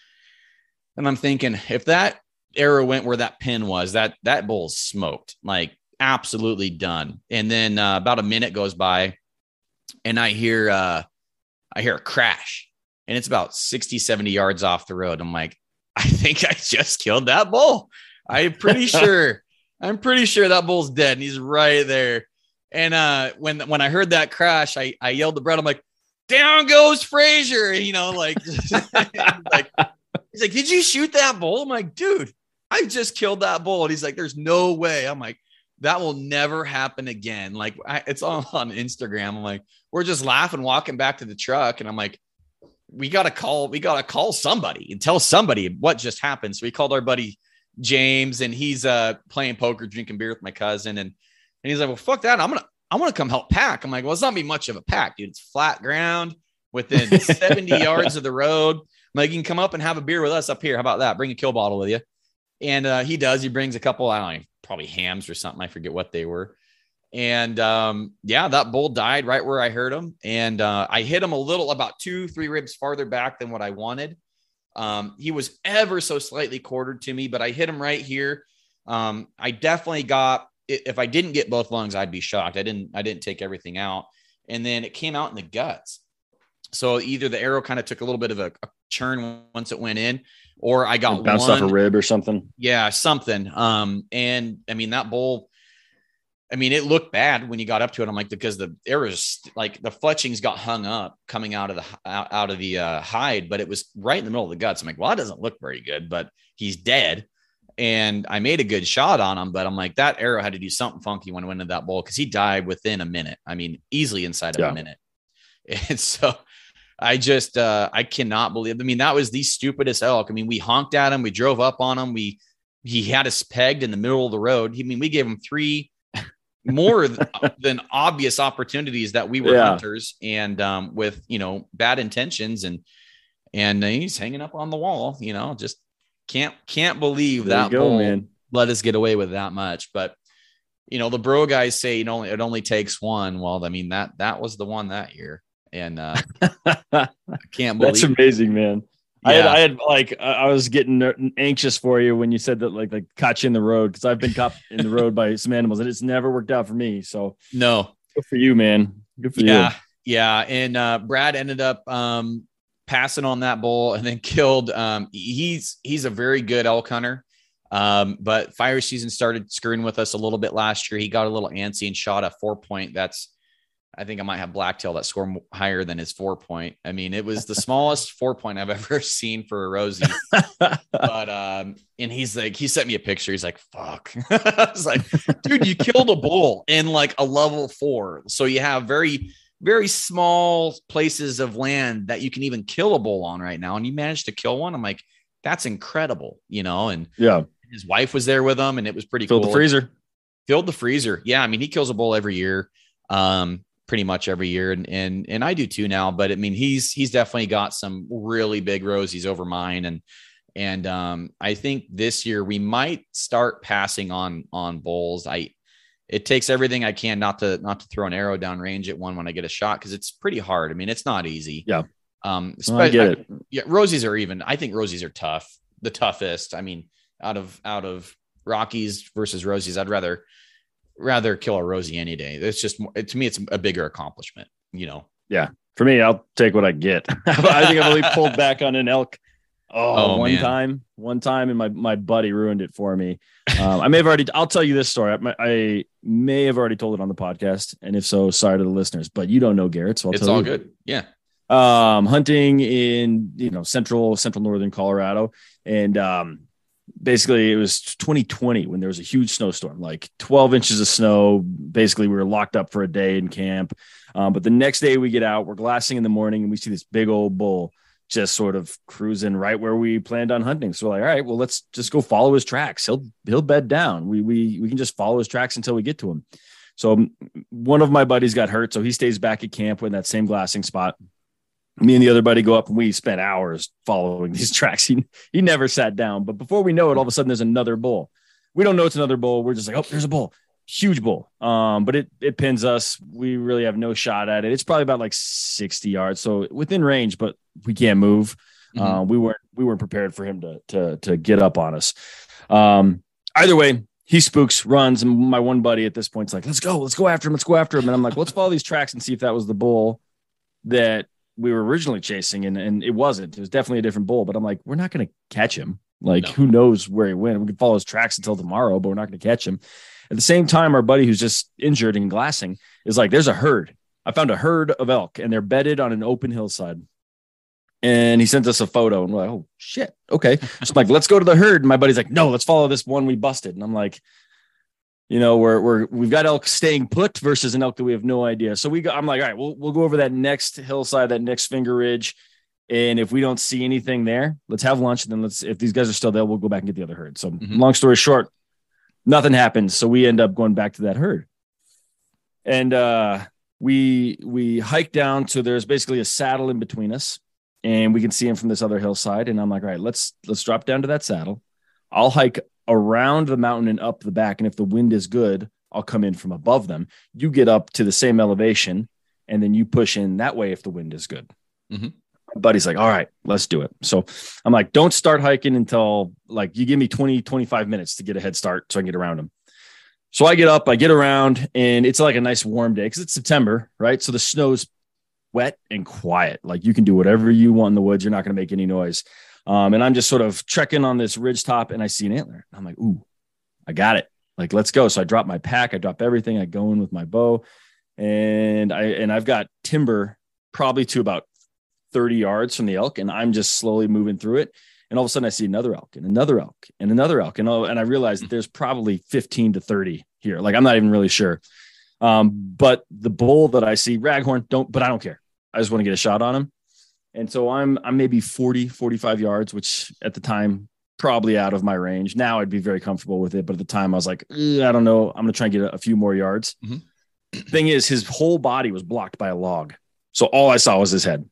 And I'm thinking, if that arrow went where that pin was, that that bull's smoked, like absolutely done. And then uh, about a minute goes by, and I hear uh, I hear a crash and it's about 60, 70 yards off the road. I'm like, I think I just killed that bull. I'm pretty sure. I'm pretty sure that bull's dead and he's right there. And uh, when when I heard that crash, I, I yelled to Brett, I'm like, down goes Frazier. You know, like, like he's like, Did you shoot that bull? I'm like, dude, I just killed that bull. And he's like, There's no way. I'm like, that will never happen again. Like I, it's all on Instagram. I'm like, we're just laughing, walking back to the truck. And I'm like, we got to call, we got to call somebody and tell somebody what just happened. So we called our buddy James, and he's uh playing poker, drinking beer with my cousin, and and he's like, "Well, fuck that, I'm gonna I want to come help pack." I'm like, "Well, it's not be much of a pack, dude. It's flat ground within 70 yards of the road. I'm like, you can come up and have a beer with us up here. How about that? Bring a kill bottle with you." And uh, he does. He brings a couple. I don't know, probably hams or something. I forget what they were. And um, yeah, that bull died right where I heard him. And uh, I hit him a little, about two, three ribs farther back than what I wanted. Um, he was ever so slightly quartered to me, but I hit him right here. Um, I definitely got. If I didn't get both lungs, I'd be shocked. I didn't. I didn't take everything out, and then it came out in the guts. So either the arrow kind of took a little bit of a, a churn once it went in, or I got it bounced one, off a rib or something. Yeah, something. Um, and I mean that bull I mean, it looked bad when you got up to it. I'm like, because the arrows, like the fletchings got hung up coming out of the out, out of the uh, hide, but it was right in the middle of the guts. I'm like, well, that doesn't look very good, but he's dead. And I made a good shot on him, but I'm like, that arrow had to do something funky when it went into that bowl because he died within a minute. I mean, easily inside of yeah. a minute. And so I just uh I cannot believe. I mean, that was the stupidest elk. I mean, we honked at him, we drove up on him, we he had us pegged in the middle of the road. I mean, we gave him three more than obvious opportunities that we were yeah. hunters and um, with you know bad intentions and and he's hanging up on the wall you know just can't can't believe there that go, man. let us get away with that much but you know the bro guys say you know it only takes one well i mean that that was the one that year and uh i can't believe that's amazing man I had, I had like I was getting anxious for you when you said that like like caught you in the road because I've been caught in the road by some animals and it's never worked out for me. So no, good for you, man. Good for yeah, you. Yeah, yeah. and uh, Brad ended up um, passing on that bull and then killed. Um, he's he's a very good elk hunter, um, but fire season started screwing with us a little bit last year. He got a little antsy and shot a four point. That's I think I might have Blacktail that score higher than his four point. I mean, it was the smallest four point I've ever seen for a Rosie. but um, and he's like, he sent me a picture. He's like, fuck. I was like, dude, you killed a bull in like a level four. So you have very, very small places of land that you can even kill a bull on right now. And you managed to kill one. I'm like, that's incredible, you know. And yeah, his wife was there with him, and it was pretty Filled cool. the freezer. Filled the freezer. Yeah, I mean, he kills a bull every year. Um, pretty much every year and and and I do too now but I mean he's he's definitely got some really big rosies over mine and and um I think this year we might start passing on on bulls I it takes everything I can not to not to throw an arrow down range at one when I get a shot because it's pretty hard. I mean it's not easy. Yeah. Um no, I get it. yeah rosies are even I think rosies are tough the toughest. I mean out of out of Rockies versus Rosies I'd rather rather kill a Rosie any day. It's just to me, it's a bigger accomplishment, you know? Yeah. For me, I'll take what I get. I think I've only pulled back on an elk. Oh, oh one man. time, one time, and my my buddy ruined it for me. Um, I may have already. I'll tell you this story. I, I, may have already told it on the podcast, and if so, sorry to the listeners. But you don't know Garrett, so I'll it's all you. good. Yeah. Um, hunting in you know central central northern Colorado, and um, basically it was 2020 when there was a huge snowstorm, like 12 inches of snow. Basically, we were locked up for a day in camp. Um, but the next day we get out, we're glassing in the morning, and we see this big old bull just sort of cruising right where we planned on hunting. So we're like, all right, well, let's just go follow his tracks. He'll he'll bed down. We we we can just follow his tracks until we get to him. So one of my buddies got hurt, so he stays back at camp in that same glassing spot me and the other buddy go up and we spent hours following these tracks. He he never sat down, but before we know it, all of a sudden there's another bull. We don't know it's another bull. We're just like, oh, there's a bull, huge bull. Um, but it it pins us. We really have no shot at it. It's probably about like 60 yards, so within range, but we can't move. Mm-hmm. Uh, we weren't we weren't prepared for him to to to get up on us. Um, either way, he spooks, runs, and my one buddy at this point's like, "Let's go, let's go after him, let's go after him." And I'm like, "Let's follow these tracks and see if that was the bull that we were originally chasing, and and it wasn't. It was definitely a different bull. But I'm like, we're not going to catch him. Like, no. who knows where he went? We can follow his tracks until tomorrow, but we're not going to catch him. At the same time, our buddy who's just injured and glassing is like, there's a herd. I found a herd of elk, and they're bedded on an open hillside. And he sent us a photo, and we're like, oh shit, okay. so I'm like, let's go to the herd. And my buddy's like, no, let's follow this one we busted. And I'm like, you know, we're, we're we've got elk staying put versus an elk that we have no idea. So we go, I'm like, all right, we'll we'll go over that next hillside, that next finger ridge, And if we don't see anything there, let's have lunch. And then let's, if these guys are still there, we'll go back and get the other herd. So, Mhm. long story short, nothing happens. So we end up going back to that herd. And uh, we we hike down to there's basically a saddle in between us, and we can see him from this other hillside. And I'm like, all right, let's let's drop down to that saddle. I'll hike around the mountain and up the back. And if the wind is good, I'll come in from above them. You get up to the same elevation, and then you push in that way if the wind is good. Mhm. My buddy's like, all right, let's do it. So I'm like, don't start hiking until like you give me 20, 25 minutes to get a head start so I can get around them. So I get up, I get around, and it's like a nice warm day because it's September, right? So the snow's wet and quiet. Like you can do whatever you want in the woods. You're not going to make any noise. Um, and I'm just sort of trekking on this ridge top and I see an antler. I'm like, ooh, I got it. Like, let's go. So I drop my pack, I drop everything, I go in with my bow, and I and I've got timber probably to about 30 yards from the elk, and I'm just slowly moving through it. And all of a sudden I see another elk and another elk and another elk. And, oh, and I realize that there's probably 15 to 30 here. Like I'm not even really sure. Um, but the bull that I see, raghorn, don't, but I don't care. I just want to get a shot on him. And so I'm I'm maybe 40, 45 yards, which at the time probably out of my range. Now I'd be very comfortable with it, but at the time I was like, "Eh, I don't know. I'm gonna try and get a, a few more yards. Mhm. Thing is, his whole body was blocked by a log, so all I saw was his head.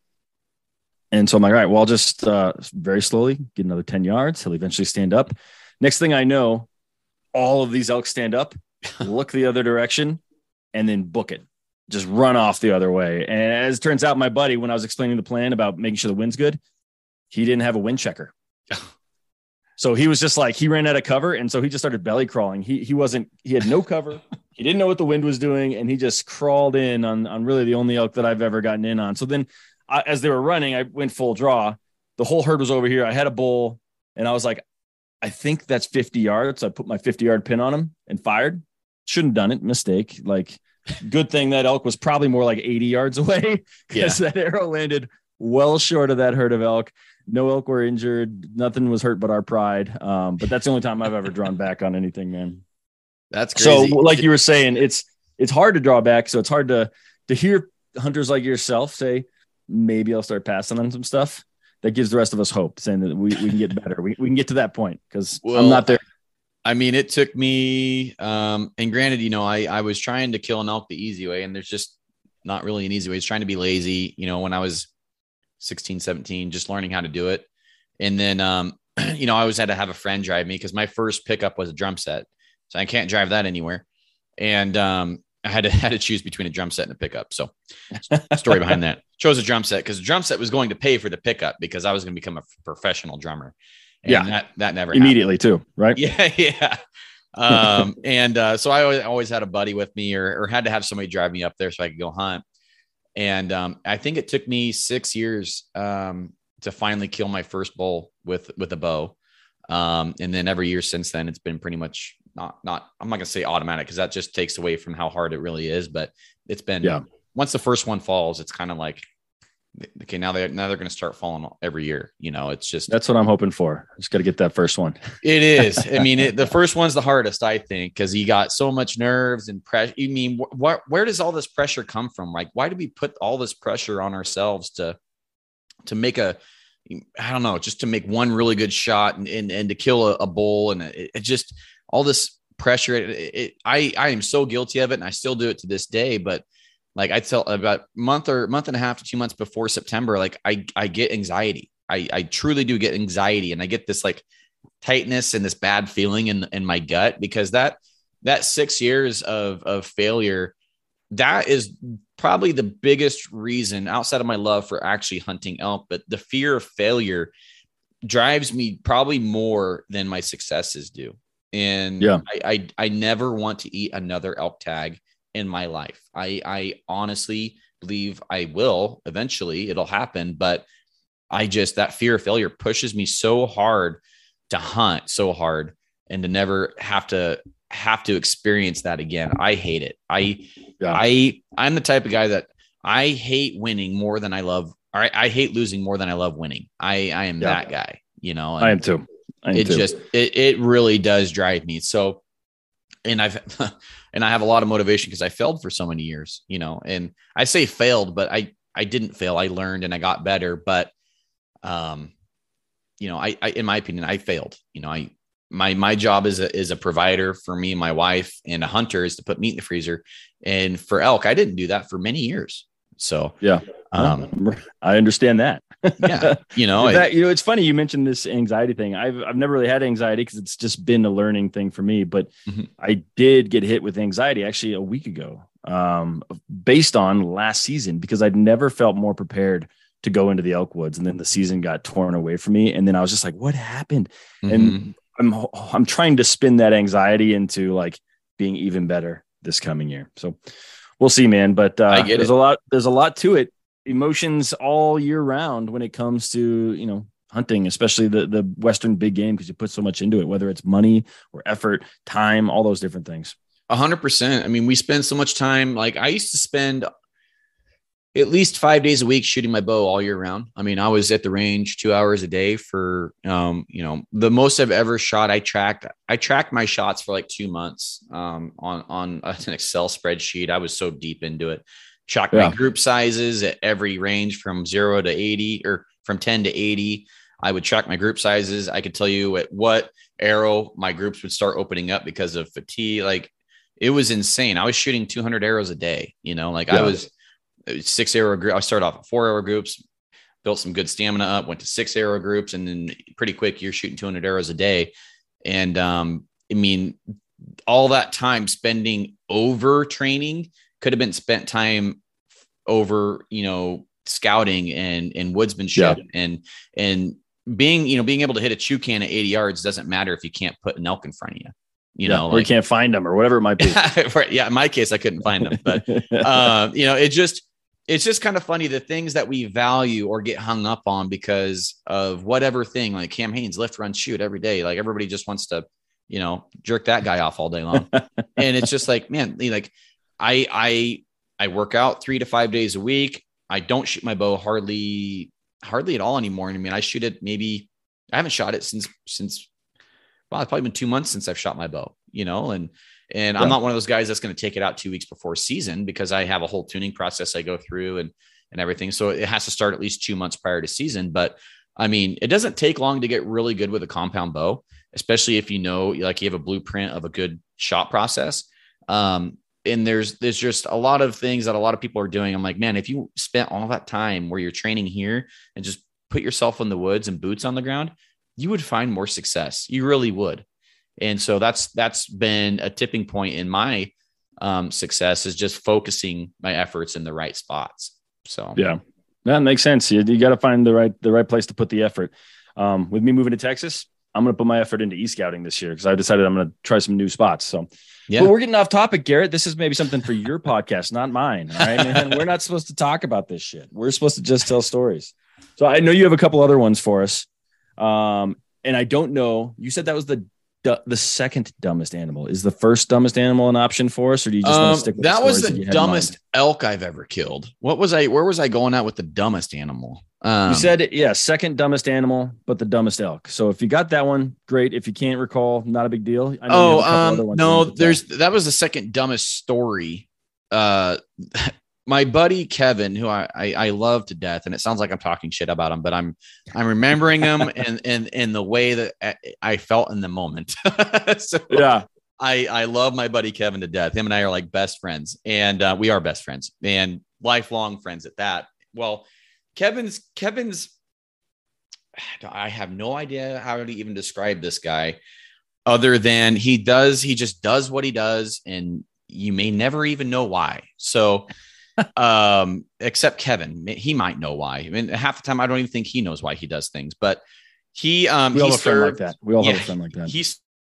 And so I'm like, all right, well, I'll just uh, very slowly get another 10 yards. He'll eventually stand up. Next thing I know, all of these elk stand up, look the other direction, and then book it just run off the other way. And as it turns out, my buddy, when I was explaining the plan about making sure the wind's good, he didn't have a wind checker. so he was just like he ran out of cover, and so he just started belly crawling. He he wasn't he had no cover. he didn't know what the wind was doing, and he just crawled in on on really the only elk that I've ever gotten in on. So then, I, as they were running, I went full draw. The whole herd was over here. I had a bull, and I was like, I think that's 50 yards. So I put my 50 yard pin on him and fired. Shouldn't have done it. Mistake. Like good thing that elk was probably more like 80 yards away because that arrow landed well short of that herd of elk. No elk were injured. Nothing was hurt but our pride. Um, but that's the only time I've ever drawn back on anything, man. That's So, like you were saying, it's it's hard to draw back. So it's hard to to hear hunters like yourself say, maybe I'll start passing on some stuff. That gives the rest of us hope, saying that we, we can get better. We, we can get to that point because Well, I'm not there. I mean, it took me, um, and granted, you know, I, I was trying to kill an elk the easy way, and there's just not really an easy way. It's trying to be lazy, you know, when I was 16, 17, just learning how to do it. And then, um, you know, I always had to have a friend drive me because my first pickup was a drum set. So I can't drive that anywhere. And, um, I had to had to choose between a drum set and a pickup. So, story behind that. Chose a drum set because the drum set was going to pay for the pickup because I was going to become a professional drummer. And Yeah. that that never happened. Immediately too, right? Yeah, yeah. Um, and uh, so I always, always had a buddy with me, or, or had to have somebody drive me up there so I could go hunt. And um, I think it took me six years um, to finally kill my first bull with with a bow. Um, and then every year since then, it's been pretty much not not. I'm not gonna say automatic because that just takes away from how hard it really is. But it's been Yeah. once the first one falls, it's kind of like okay, now they now they're gonna start falling every year. You know, it's just That's what I'm hoping for. Just got to get that first one. it is. I mean, it, the first one's the hardest, I think, because you got so much nerves and pressure. You mean, wh- where does all this pressure come from? Like, why do we put all this pressure on ourselves to to make a, I don't know, just to make one really good shot and and, and to kill a, a bull and it, it just all this pressure. It, it, I I am so guilty of it, and I still do it to this day. But like I tell about month or month and a half to two months before September, like I I get anxiety. I I truly do get anxiety, and I get this like tightness and this bad feeling in in my gut because that that six years of of failure that is probably the biggest reason outside of my love for actually hunting elk but the fear of failure drives me probably more than my successes do and Yeah. I, I i never want to eat another elk tag in my life i i honestly believe i will eventually it'll happen but i just that fear of failure pushes me so hard to hunt so hard and to never have to have to experience that again. I hate it. I Yeah. I I'm the type of guy that I hate winning more than I love All right. I, hate losing more than I love winning. I I am Yeah. that guy, you know. I am too. I am it too. just it it really does drive me. So and I've and I have a lot of motivation because I failed for so many years, you know. And I say failed, but I I didn't fail. I learned and I got better, but um, you know, I, I, in my opinion, I failed. You know, I my my job as a is a provider for me and my wife and a hunter is to put meat in the freezer. And for elk, I didn't do that for many years. So yeah, um, I understand that. yeah, you know, you know, it's funny you mentioned this anxiety thing. I've I've never really had anxiety because it's just been a learning thing for me. But mm-hmm. I did get hit with anxiety actually a week ago, um, based on last season because I'd never felt more prepared to go into the elk woods, and then the season got torn away from me, and then I was just like, what happened? Mm-hmm. And I'm I'm trying to spin that anxiety into like being even better this coming year. So we'll see, man. But uh, there's it. a lot. There's a lot to it. Emotions all year round when it comes to you know hunting, especially the the Western big game, because you put so much into it, whether it's money or effort, time, all those different things. A hundred percent. I mean, we spend so much time. Like I used to spend at least five days a week shooting my bow all year round. I mean, I was at the range two hours a day for, um, you know, the most I've ever shot. I tracked, I tracked my shots for like two months um, on on an Excel spreadsheet. I was so deep into it. Tracked yeah. my group sizes at every range from zero to eighty, or from ten to eighty. I would track my group sizes. I could tell you at what arrow my groups would start opening up because of fatigue. Like it was insane. I was shooting 200 arrows a day. You know, like yeah. I was six arrow group. I started off at four arrow groups, built some good stamina up, went to six arrow groups, and then pretty quick you're shooting 200 arrows a day. And um, I mean, all that time spending over training could have been spent time over, you know, scouting and and woodsmanship yeah. and and being you know being able to hit a chew can at 80 yards doesn't matter if you can't put an elk in front of you you yeah, know, or like, you can't find them or whatever it might be. Yeah. In my case, I couldn't find them, but, uh, you know, it just, it's just kind of funny the things that we value or get hung up on because of whatever thing like Cam lift, run, shoot every day. Like everybody just wants to, you know, jerk that guy off all day long. and it's just like, man, like I, I, I work out three to five days a week. I don't shoot my bow hardly, hardly at all anymore. I mean, I shoot it maybe, I haven't shot it since, since, well, it's probably been two months since I've shot my bow, you know, and, and yeah. I'm not one of those guys that's going to take it out two weeks before season because I have a whole tuning process I go through and and everything. So it has to start at least two months prior to season. But I mean, it doesn't take long to get really good with a compound bow, especially if you know like you have a blueprint of a good shot process. Um, and there's there's just a lot of things that a lot of people are doing. I'm like, man, if you spent all that time where you're training here and just put yourself in the woods and boots on the ground, you would find more success. You really would. And so that's that's been a tipping point in my um, success is just focusing my efforts in the right spots. So yeah, that makes sense. You, you got to find the right the right place to put the effort. Um, with me moving to Texas, I'm going to put my effort into e scouting this year because I decided I'm going to try some new spots. So, yeah, but we're getting off topic, Garrett. This is maybe something for your podcast, not mine. All right, man. We're not supposed to talk about this shit. We're supposed to just tell stories. So I know you have a couple other ones for us. Um, and I don't know. You said that was the the second dumbest animal? Is the first dumbest animal an option for us, or do you just um, want to stick with that? was the dumbest elk I've ever killed. What was I? Where was I going at with the dumbest animal? Um, you said yeah, second dumbest animal, but the dumbest elk. So if you got that one, great. If you can't recall, not a big deal. oh, um, no, there's that was the second dumbest story. Uh, my buddy Kevin, who I, I, I love to death, and it sounds like I'm talking shit about him, but I'm I'm remembering him and and in the way that I felt in the moment. so yeah, I I love my buddy Kevin to death. Him and I are like best friends, and uh, we are best friends and lifelong friends at that. Well, Kevin's Kevin's I have no idea how to even describe this guy other than he does he just does what he does and you may never even know why. So um, except Kevin. He might know why. I mean, half the time I don't even think he knows why he does things, but he um we all he have served, like that. We all yeah, have a friend like that. He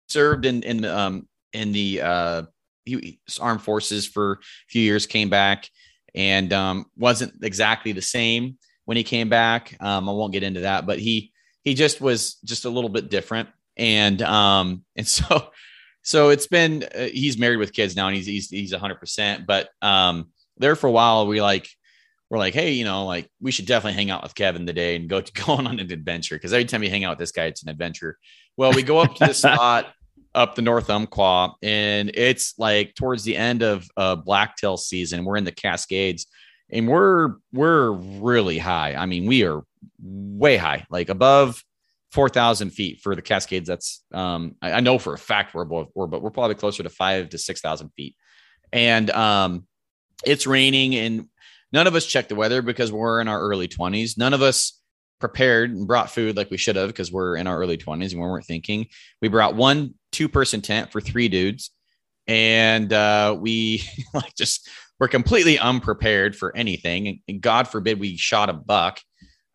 served in in the um in the uh he, armed forces for a few years, came back and um wasn't exactly the same when he came back. Um, I won't get into that, but he he just was just a little bit different, and um and so so it's been uh, he's married with kids now, and he's he's he's hundred percent, but um there for a while, we like we're like, hey, you know, like we should definitely hang out with Kevin today and go to going on an adventure because every time you hang out with this guy, it's an adventure. Well, we go up to the spot up the North Umpqua, and it's like towards the end of uh, blacktail season. We're in the Cascades, and we're we're really high. I mean, we are way high, like above four thousand feet for the Cascades. That's um, I, I, know for a fact we're above, we're, but we're probably closer to five to six thousand feet, and um, it's raining, and none of us checked the weather because we're in our early twenties. None of us prepared and brought food like we should have because we're in our early 20s and we weren't thinking. We brought one two person tent for three dudes and uh, we like just were completely unprepared for anything. And God forbid we shot a buck.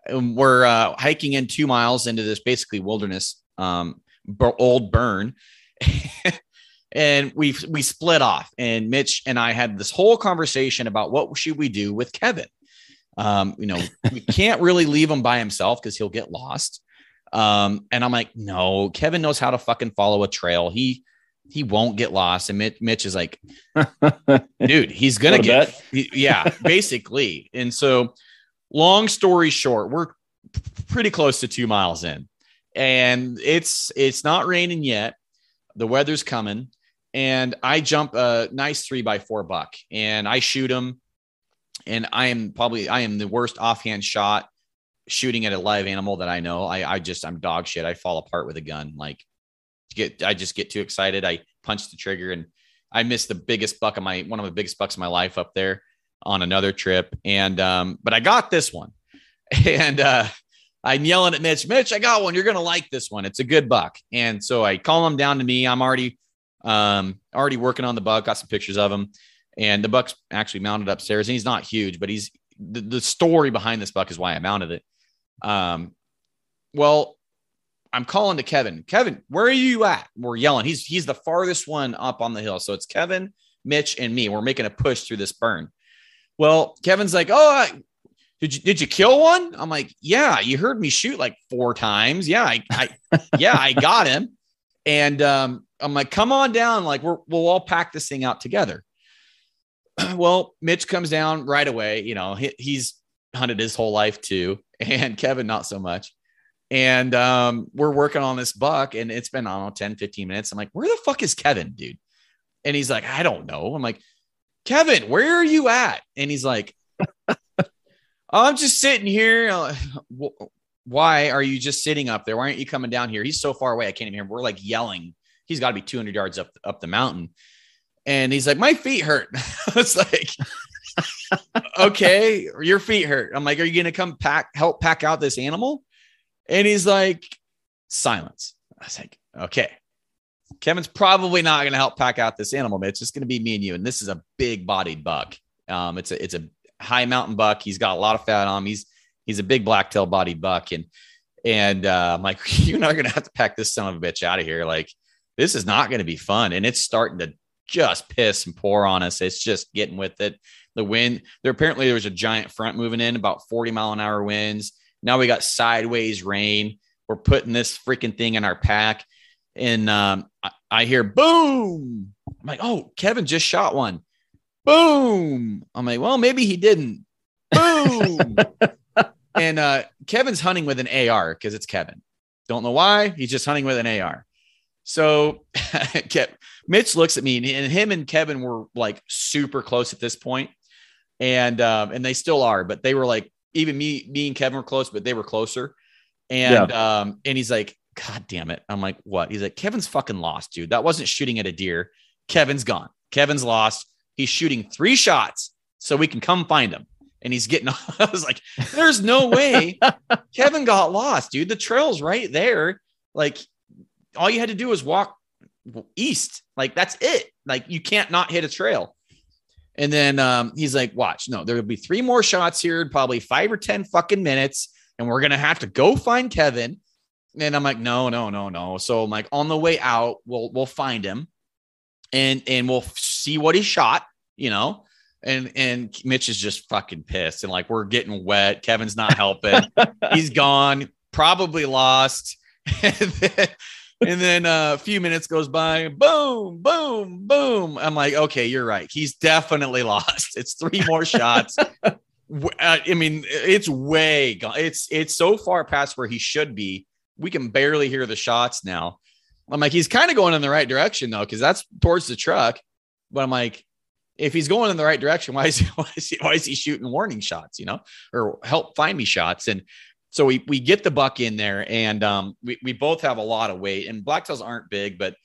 And we're uh, hiking in two miles into this basically wilderness, um, old burn. and we we split off and mitch and i had this whole conversation about what should we do with kevin um, you know, we can't really leave him by himself because he'll get lost. Um, and I'm like, no, Kevin knows how to fucking follow a trail. He he won't get lost. And Mitch, Mitch is like, dude, he's gonna get yeah, basically. And so, long story short, we're pretty close to two miles in, and it's it's not raining yet. The weather's coming, and I jump a nice three by four buck, and I shoot him and I am probably I am the worst offhand shot shooting at a live animal that I know. I I just I'm dog shit. I fall apart with a gun. Like get I just get too excited. I punch the trigger and I missed the biggest buck of my one of the biggest bucks of my life up there on another trip. And um, but I got this one. And uh I'm yelling at Mitch, Mitch, I got one. You're gonna like this one. It's a good buck. And so I call him down to me. I'm already um already working on the buck, got some pictures of him. And the buck's actually mounted upstairs and he's not huge but he's the, the story behind this buck is why i mounted it. Um well i'm calling to kevin. Kevin where are you at? We're yelling. He's he's the farthest one up on the hill. So it's kevin mitch and me. We're making a push through this burn. Well kevin's like oh did you did you kill one? I'm like yeah you heard me shoot like four times. Yeah i, I yeah i got him. And um, i'm like come on down like we're, we'll all pack this thing out together well, Mitch comes down right away. You know, he, he's hunted his whole life too, and Kevin not so much. And um, we're working on this buck, and it's been, I don't know, 10, 15 minutes. I'm like, where the fuck is Kevin, dude? And he's like, I don't know. I'm like, Kevin, where are you at? And he's like, I'm just sitting here. Why are you just sitting up there? Why aren't you coming down here? He's so far away, I can't even hear him. We're like yelling. He's got to be 200 yards up up the mountain. And he's like, my feet hurt. I was like, okay, your feet hurt. I'm like, are you to come pack, help pack out this animal? And he's like, silence. I was like, okay. Kevin's probably not to help pack out this animal, but it's just to be me and you. And this is a big bodied buck. Um, it's a, it's a high mountain buck. He's got a lot of fat on him. He's, he's a big blacktail bodied buck. And, and uh, I'm like, you're not to have to pack this son of a bitch out of here. Like, this is not going to be fun. And it's starting to just piss and pour on us. It's just getting with it. The wind, there apparently there was a giant front moving in, about 40 mile an hour winds. Now we got sideways rain. We're putting this freaking thing in our pack. And um, I, I hear boom. I'm like, oh, Kevin just shot one. Boom. I'm like, well, maybe he didn't. Boom. and uh, Kevin's hunting with an AR because it's Kevin. Don't know why. He's just hunting with an AR. So Mitch looks at me and him and Kevin were like super close at this point. And um, and they still are, but they were like even me, me and Kevin were close, but they were closer. And yeah. um, and he's like, God damn it. I'm like, what? He's like, Kevin's fucking lost, dude. That wasn't shooting at a deer. Kevin's gone. Kevin's lost. He's shooting three shots so we can come find him. And he's getting, I was like, there's no way Kevin got lost, dude. The trail's right there. Like all you had to do was walk east. Like that's it. Like you can't not hit a trail. And then um, he's like, watch, no, there'll be three more shots here in probably five or 10 fucking minutes. And we're going to have to go find Kevin. And I'm like, no, no, no, no. So I'm like, on the way out, we'll, we'll find him and, and we'll see what he shot, you know? And, and Mitch is just fucking pissed. And like, we're getting wet. Kevin's not helping. He's gone, probably lost. and then, and then uh, a few minutes goes by, boom, boom, boom. I'm like, okay, you're right. He's definitely lost. It's three more shots. Uh, I mean, it's way gone. It's it's so far past where he should be. We can barely hear the shots now. I'm like, he's kind of going in the right direction though, because that's towards the truck. But I'm like, if he's going in the right direction, why is he why is he, why is he shooting warning shots? You know, or help find me shots and. So we, we get the buck in there and um, we, we both have a lot of weight and blacktails aren't big, but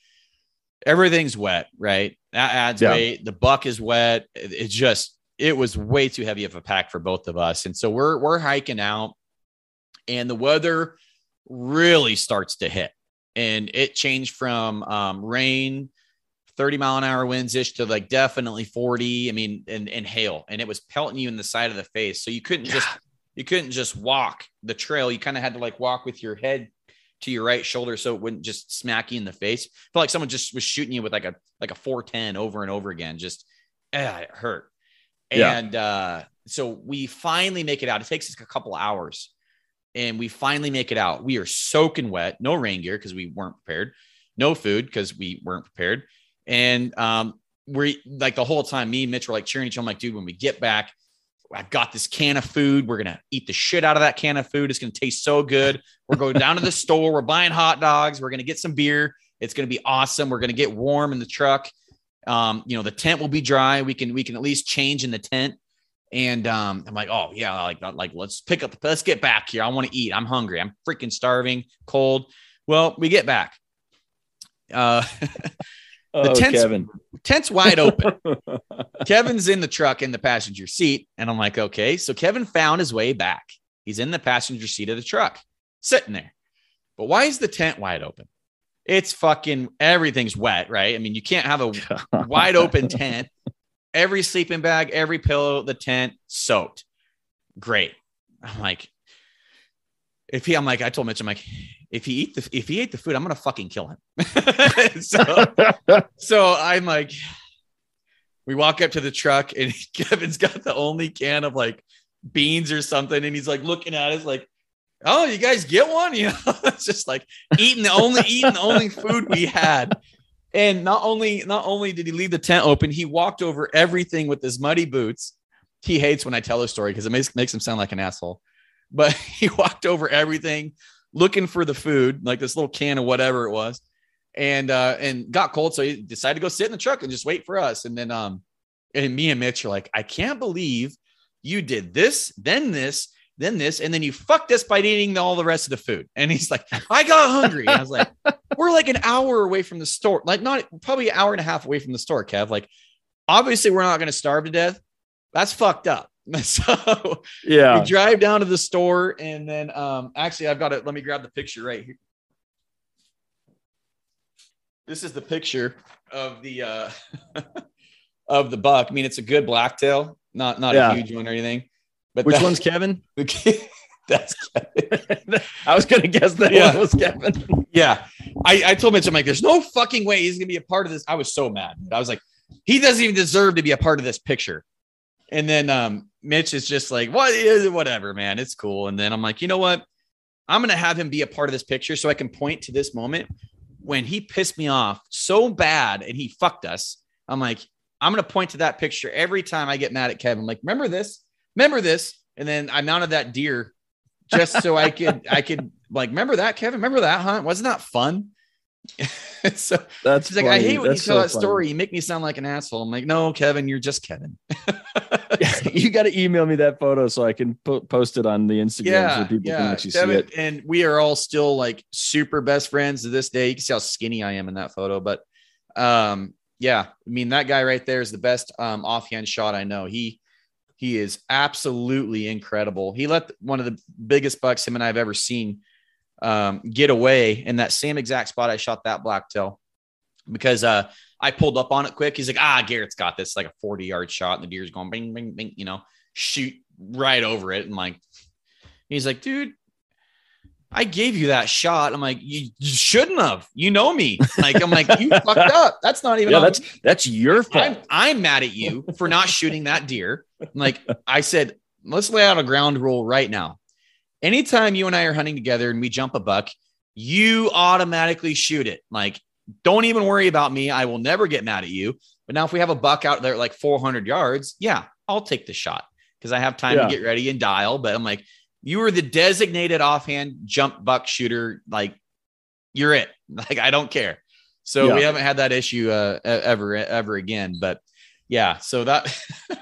everything's wet, right? That adds Yeah. weight. The buck is wet. It, it just it was way too heavy of a pack for both of us, and so we're we're hiking out, and the weather really starts to hit, and it changed from um, rain. 30 mile an hour winds ish to like definitely 40. I mean, and, and hail, and it was pelting you in the side of the face. So you couldn't just you couldn't just walk the trail. You kind of had to like walk with your head to your right shoulder so it wouldn't just smack you in the face. Felt like someone just was shooting you with like a like a 410 over and over again. Just ah, it hurt. Yeah. And uh, so we finally make it out. It takes us a couple hours, and we finally make it out. We are soaking wet, no rain gear because we weren't prepared, no food because we weren't prepared, and um, we're like the whole time. Me and Mitch were like cheering each other. I'm like, dude, when we get back, I've got this can of food. We're gonna eat the shit out of that can of food. It's gonna taste so good. We're going down to the store. We're buying hot dogs. We're gonna get some beer. It's gonna be awesome. We're gonna get warm in the truck. Um, you know, the tent will be dry. We can we can at least change in the tent. And um, I'm like, oh yeah, like like let's pick up. Let's get back here. I want to eat. I'm hungry. I'm freaking starving, cold. Well, we get back. Uh, oh, tents- Kevin. tent's wide open. Kevin's in the truck in the passenger seat. And I'm like, okay. So Kevin found his way back. He's in the passenger seat of the truck, sitting there. But why is the tent wide open? It's fucking everything's wet, right? I mean, you can't have a wide open tent. Every sleeping bag, every pillow, the tent soaked. Great. I'm like, if he, I'm like, I told Mitch, I'm like, if he eat the, if he ate the food, I'm gonna fucking kill him. so so I'm like, we walk up to the truck and Kevin's got the only can of like beans or something. And he's like looking at us like, oh, you guys get one? You know, it's just like eating the only eating the only food we had. And not only not only did he leave the tent open, he walked over everything with his muddy boots. He hates when I tell his story because it makes makes him sound like an asshole. But he walked over everything looking for the food, like this little can of whatever it was and uh and got cold so he decided to go sit in the truck and just wait for us and then um and me and mitch are like i can't believe you did this then this then this and then you fucked us by eating all the rest of the food. And he's like i got hungry. And i was like we're like an hour away from the store like not probably an hour and a half away from the store kev like obviously we're not going to starve to death. That's fucked up so yeah. we drive down to the store and then um actually i've got it let me grab the picture right here this is the picture of the uh of the buck i mean it's a good blacktail not not Yeah. a huge one or anything but Which that- one's Kevin? that's Kevin. I was gonna guess that Yeah. one was Kevin. yeah I, I told mitch i'm like there's no fucking way he's gonna be a part of this i was so mad i was like he doesn't even deserve to be a part of this picture and then um mitch is just like what is it? whatever man. It's cool. And then i'm like you know what? I'm gonna have him be a part of this picture so i can point to this moment when he pissed me off so bad and he fucked us. I'm like i'm gonna point to that picture every time i get mad at kevin. I'm like remember this? Remember this? And then i mounted that deer just so i could i could like remember that kevin? Remember that hunt wasn't that fun so That's She's like, I hate when That's you tell so that funny. story. You make me sound like an asshole. I'm like, no, Kevin, you're just Kevin. you got to email me that photo so I can po- post it on the Instagram yeah, so people can yeah. actually see it. and we are all still like super best friends to this day. You can see how skinny I am in that photo, but um, yeah, I mean that guy right there is the best um, offhand shot I know. He he is absolutely incredible. He let one of the biggest bucks him and I have ever seen um, get away in that same exact spot I shot that blacktail because uh, I pulled up on it quick. He's like, ah, Garrett's got this like a 40 yard shot, and the deer's going bing, bing, bing, you know, shoot right over it. And like, he's like, dude, I gave you that shot. I'm like, you, you shouldn't have. You know me. Like, I'm like, you fucked up. That's not even. Yeah, that's that's your fault. I'm, I'm mad at you for not shooting that deer. I'm like I said, let's lay out a ground rule right now. Anytime you and I are hunting together and we jump a buck, you automatically shoot it. Like, don't even worry about me. I will never get mad at you. But now, if we have a buck out there like 400 yards, yeah, I'll take the shot because I have time Yeah. to get ready and dial. But I'm like, you were the designated offhand jump buck shooter. Like, you're it. Like, I don't care. So Yeah. we haven't had that issue uh, ever, ever again. But yeah, so that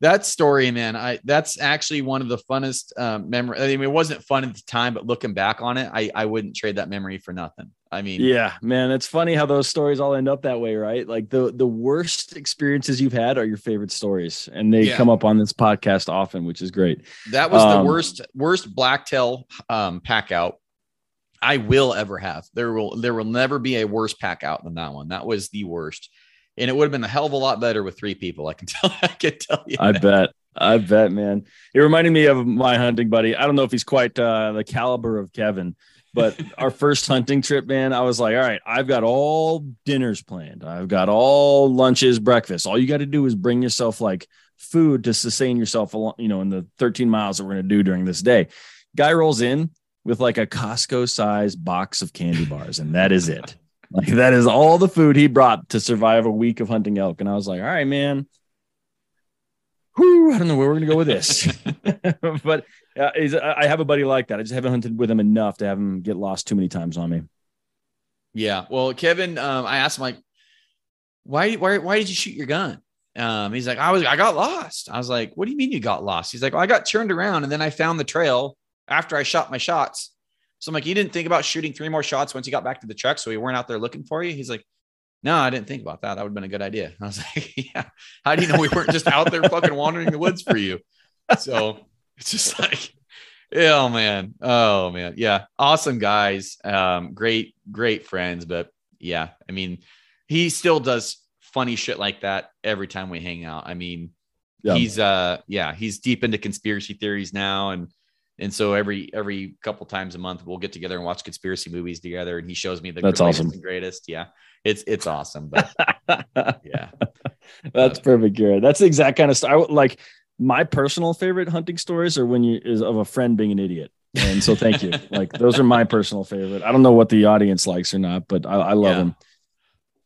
that story, man, I that's actually one of the funnest um, memory. I mean, it wasn't fun at the time, but looking back on it, I I wouldn't trade that memory for nothing. I mean, yeah, man, it's funny how those stories all end up that way, right? Like the the worst experiences you've had are your favorite stories, and they Yeah. come up on this podcast often, which is great. that was the Um, worst worst blacktail um, pack out I will ever have. There will there will never be a worse pack out than that one. That was the worst, and it would have been a hell of a lot better with three people. I can tell. I can tell you. I that. bet. I bet, man. It reminded me of my hunting buddy. I don't know if he's quite uh, the caliber of Kevin, but our first hunting trip, man, I was like, all right, I've got all dinners planned. I've got all lunches, breakfast. All you got to do is bring yourself like food to sustain yourself along, you know, in the 13 miles that we're going to do during this day. Guy rolls in with like a Costco size box of candy bars, and that is it. Like that is all the food he brought to survive a week of hunting elk. And I was like, all right, man. Whew, I don't know where we're gonna go with this, but uh, I have a buddy like that. I just haven't hunted with him enough to have him get lost too many times on me. Yeah. Well, Kevin, um, I asked him like, why, why, why did you shoot your gun? Um, he's like, I was, I got lost. I was like, what do you mean you got lost? He's like, well, I got turned around and then I found the trail after I shot my shots. So I'm like, you didn't think about shooting three more shots once you got back to the truck, so we weren't out there looking for you. He's like, no, I didn't think about that. That would have been a good idea. I was like, yeah. How do you know we weren't just out there fucking wandering the woods for you? So it's just like, oh man, oh man, yeah, awesome guys, um, great, great friends. But yeah, I mean, he still does funny shit like that every time we hang out. I mean, Yeah. he's uh, yeah, he's deep into conspiracy theories now, and and so every every couple times a month we'll get together and watch conspiracy movies together, and he shows me the That's awesome. and greatest. Yeah, it's it's awesome, but yeah, That's perfect, Garrett. That's the exact kind of stuff. I would- like my personal favorite hunting stories are when you is of a friend being an idiot. And so thank you. like those are my personal favorite. I don't know what the audience likes or not, but I, I love Yeah. them.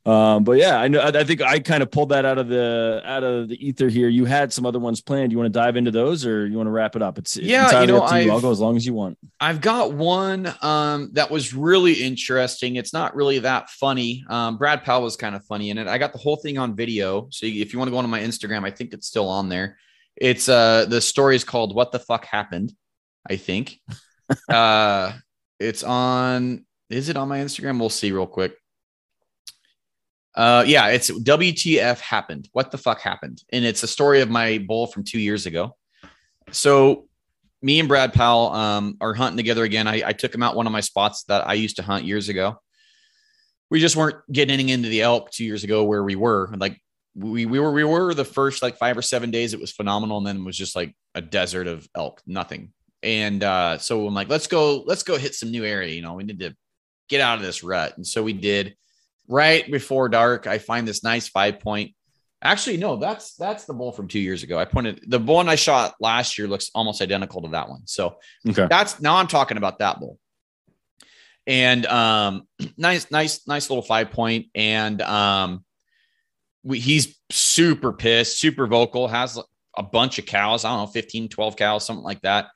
Um, but yeah, I know. I I think I kind of pulled that out of the out of the ether here. You had some other ones planned. You want to dive into those, or you want to wrap it up? It's Yeah, you know, you. I'll go as long as you want. I've got one um, that was really interesting. It's not really that funny. Um, Brad Powell was kind of funny in it. I got the whole thing on video. So if you want to go on my Instagram, I think it's still on there. It's uh, the story is called "What the Fuck Happened." I think uh, it's on. Is it on my Instagram? We'll see real quick. Uh, yeah, it's WTF happened. What the fuck happened? And it's a story of my bull from two years ago. So me and Brad Powell um, are hunting together again. I, I took him out one of my spots that I used to hunt years ago. We just weren't getting any into the elk two years ago where we were. Like we we were we were the first like five or seven days. It was phenomenal, and then it was just like a desert of elk, nothing. And uh, so I'm like, let's go, let's go hit some new area. You know, we need to get out of this rut. And so we did. Right before dark, I find this nice five point. Actually, no, that's that's the bull from two years ago. I pointed the bull I shot last year looks almost identical to that one. So Okay. that's now I'm talking about that bull. And um, nice, nice, nice little five point. And um, we, he's super pissed, super vocal, has a bunch of cows. I don't know, 15, 12 cows, something like that.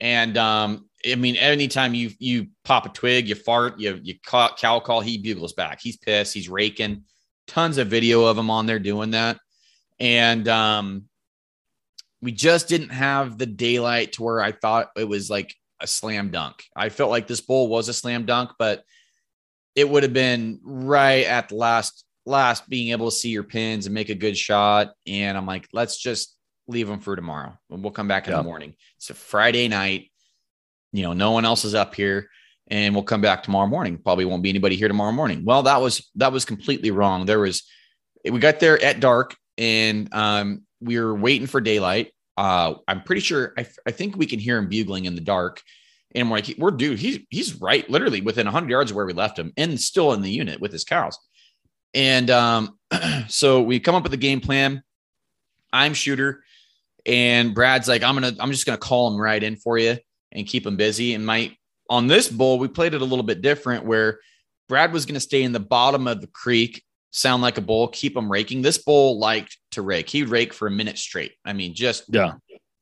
And um, I mean, anytime you you pop a twig, you fart, you you cow, cow call, he bugles back. He's pissed. He's raking. Tons of video of him on there doing that. And um, we just didn't have the daylight to where I thought it was like a slam dunk. I felt like this bull was a slam dunk, but it would have been right at the last last being able to see your pins and make a good shot. And I'm like, let's just leave them for tomorrow. And we'll come back in Yeah. the morning. It's a Friday night. You know, no one else is up here. And we'll come back tomorrow morning. Probably won't be anybody here tomorrow morning. Well, that was that was completely wrong. There was we got there at dark and um, we were waiting for daylight. Uh, I'm pretty sure I, I think we can hear him bugling in the dark. And we're like, we're dude, he's he's right, literally within 100 yards of where we left him, and still in the unit with his cows. And um, so we come up with a game plan. I'm shooter, and Brad's like, I'm gonna, I'm just gonna call him right in for you and keep him busy. And my on this bull, we played it a little bit different, where Brad was gonna stay in the bottom of the creek, sound like a bull, keep him raking. This bull liked to rake. He'd rake for a minute straight. I mean, just Yeah.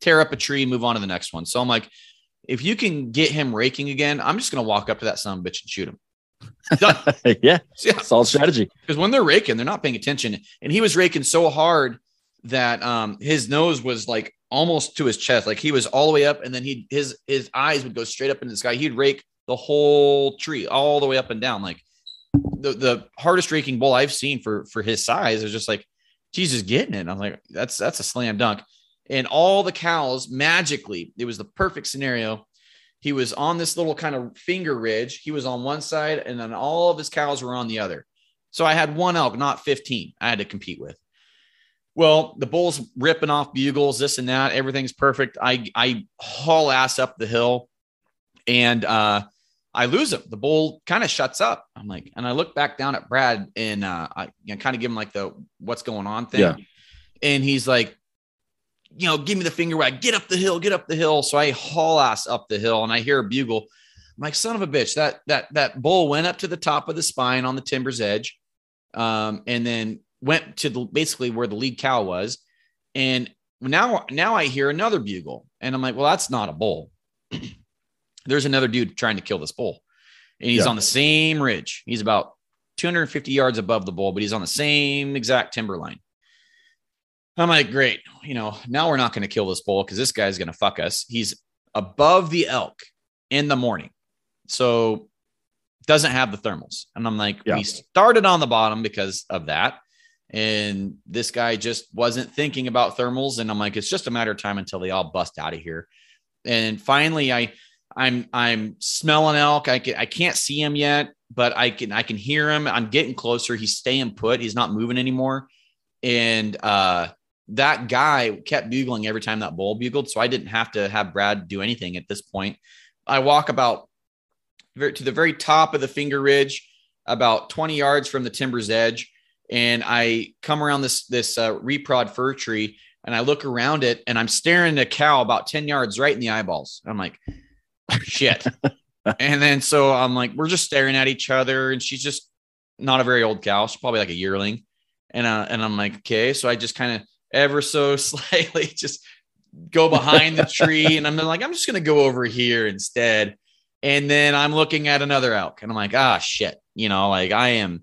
tear up a tree, move on to the next one. So I'm like, if you can get him raking again, I'm just gonna walk up to that son of a bitch and shoot him. yeah, Yeah. solid strategy. because when they're raking, they're not paying attention. And he was raking so hard that um, his nose was like almost to his chest, like he was all the way up, and then he his his eyes would go straight up into the sky. He'd rake the whole tree all the way up and down. Like the the hardest raking bull I've seen for for his size is just like Jesus getting it. I'm like, that's that's a slam dunk. And all the cows magically, it was the perfect scenario. He was on this little kind of finger ridge. He was on one side, and then all of his cows were on the other. So I had one elk, not 15, I had to compete with. Well, the bull's ripping off bugles, this and that. Everything's perfect. I, I haul ass up the hill and uh, I lose him. The bull kind of shuts up. I'm like, and I look back down at Brad and uh, I you know, kind of give him like the what's going on thing. Yeah. And he's like, you know, give me the finger wag, get up the hill, get up the hill. So I haul ass up the hill and I hear a bugle. I'm like, son of a bitch, that that that bull went up to the top of the spine on the timber's edge, um, and then went to the basically where the lead cow was. And now now I hear another bugle. And I'm like, well, that's not a bull. There's another dude trying to kill this bull. And he's Yeah. on the same ridge. He's about 250 yards above the bull, but he's on the same exact timber line. I'm like, great. You know, now we're not going to kill this bull because this guy's going to fuck us. He's above the elk in the morning. So doesn't have the thermals. And I'm like, Yeah. we started on the bottom because of that. And this guy just wasn't thinking about thermals. And I'm like, it's just a matter of time until they all bust out of here. And finally, I I'm I'm smelling elk. I can I can't see him yet, but I can I can hear him. I'm getting closer. He's staying put. He's not moving anymore. And uh that guy kept bugling every time that bull bugled. So I didn't have to have Brad do anything at this point. I walk about to the very top of the finger ridge, about 20 yards from the timber's edge. And I come around this, this uh, reprod fir tree and I look around it and I'm staring at a cow about 10 yards right in the eyeballs. I'm like, shit. and then so I'm like, we're just staring at each other. And she's just not a very old cow. She's probably like a yearling. And, uh, and I'm like, okay. So I just kind of ever so slightly just go behind the tree. And I'm like, I'm just going to go over here instead. And then I'm looking at another elk and I'm like, ah, shit. You know, like I am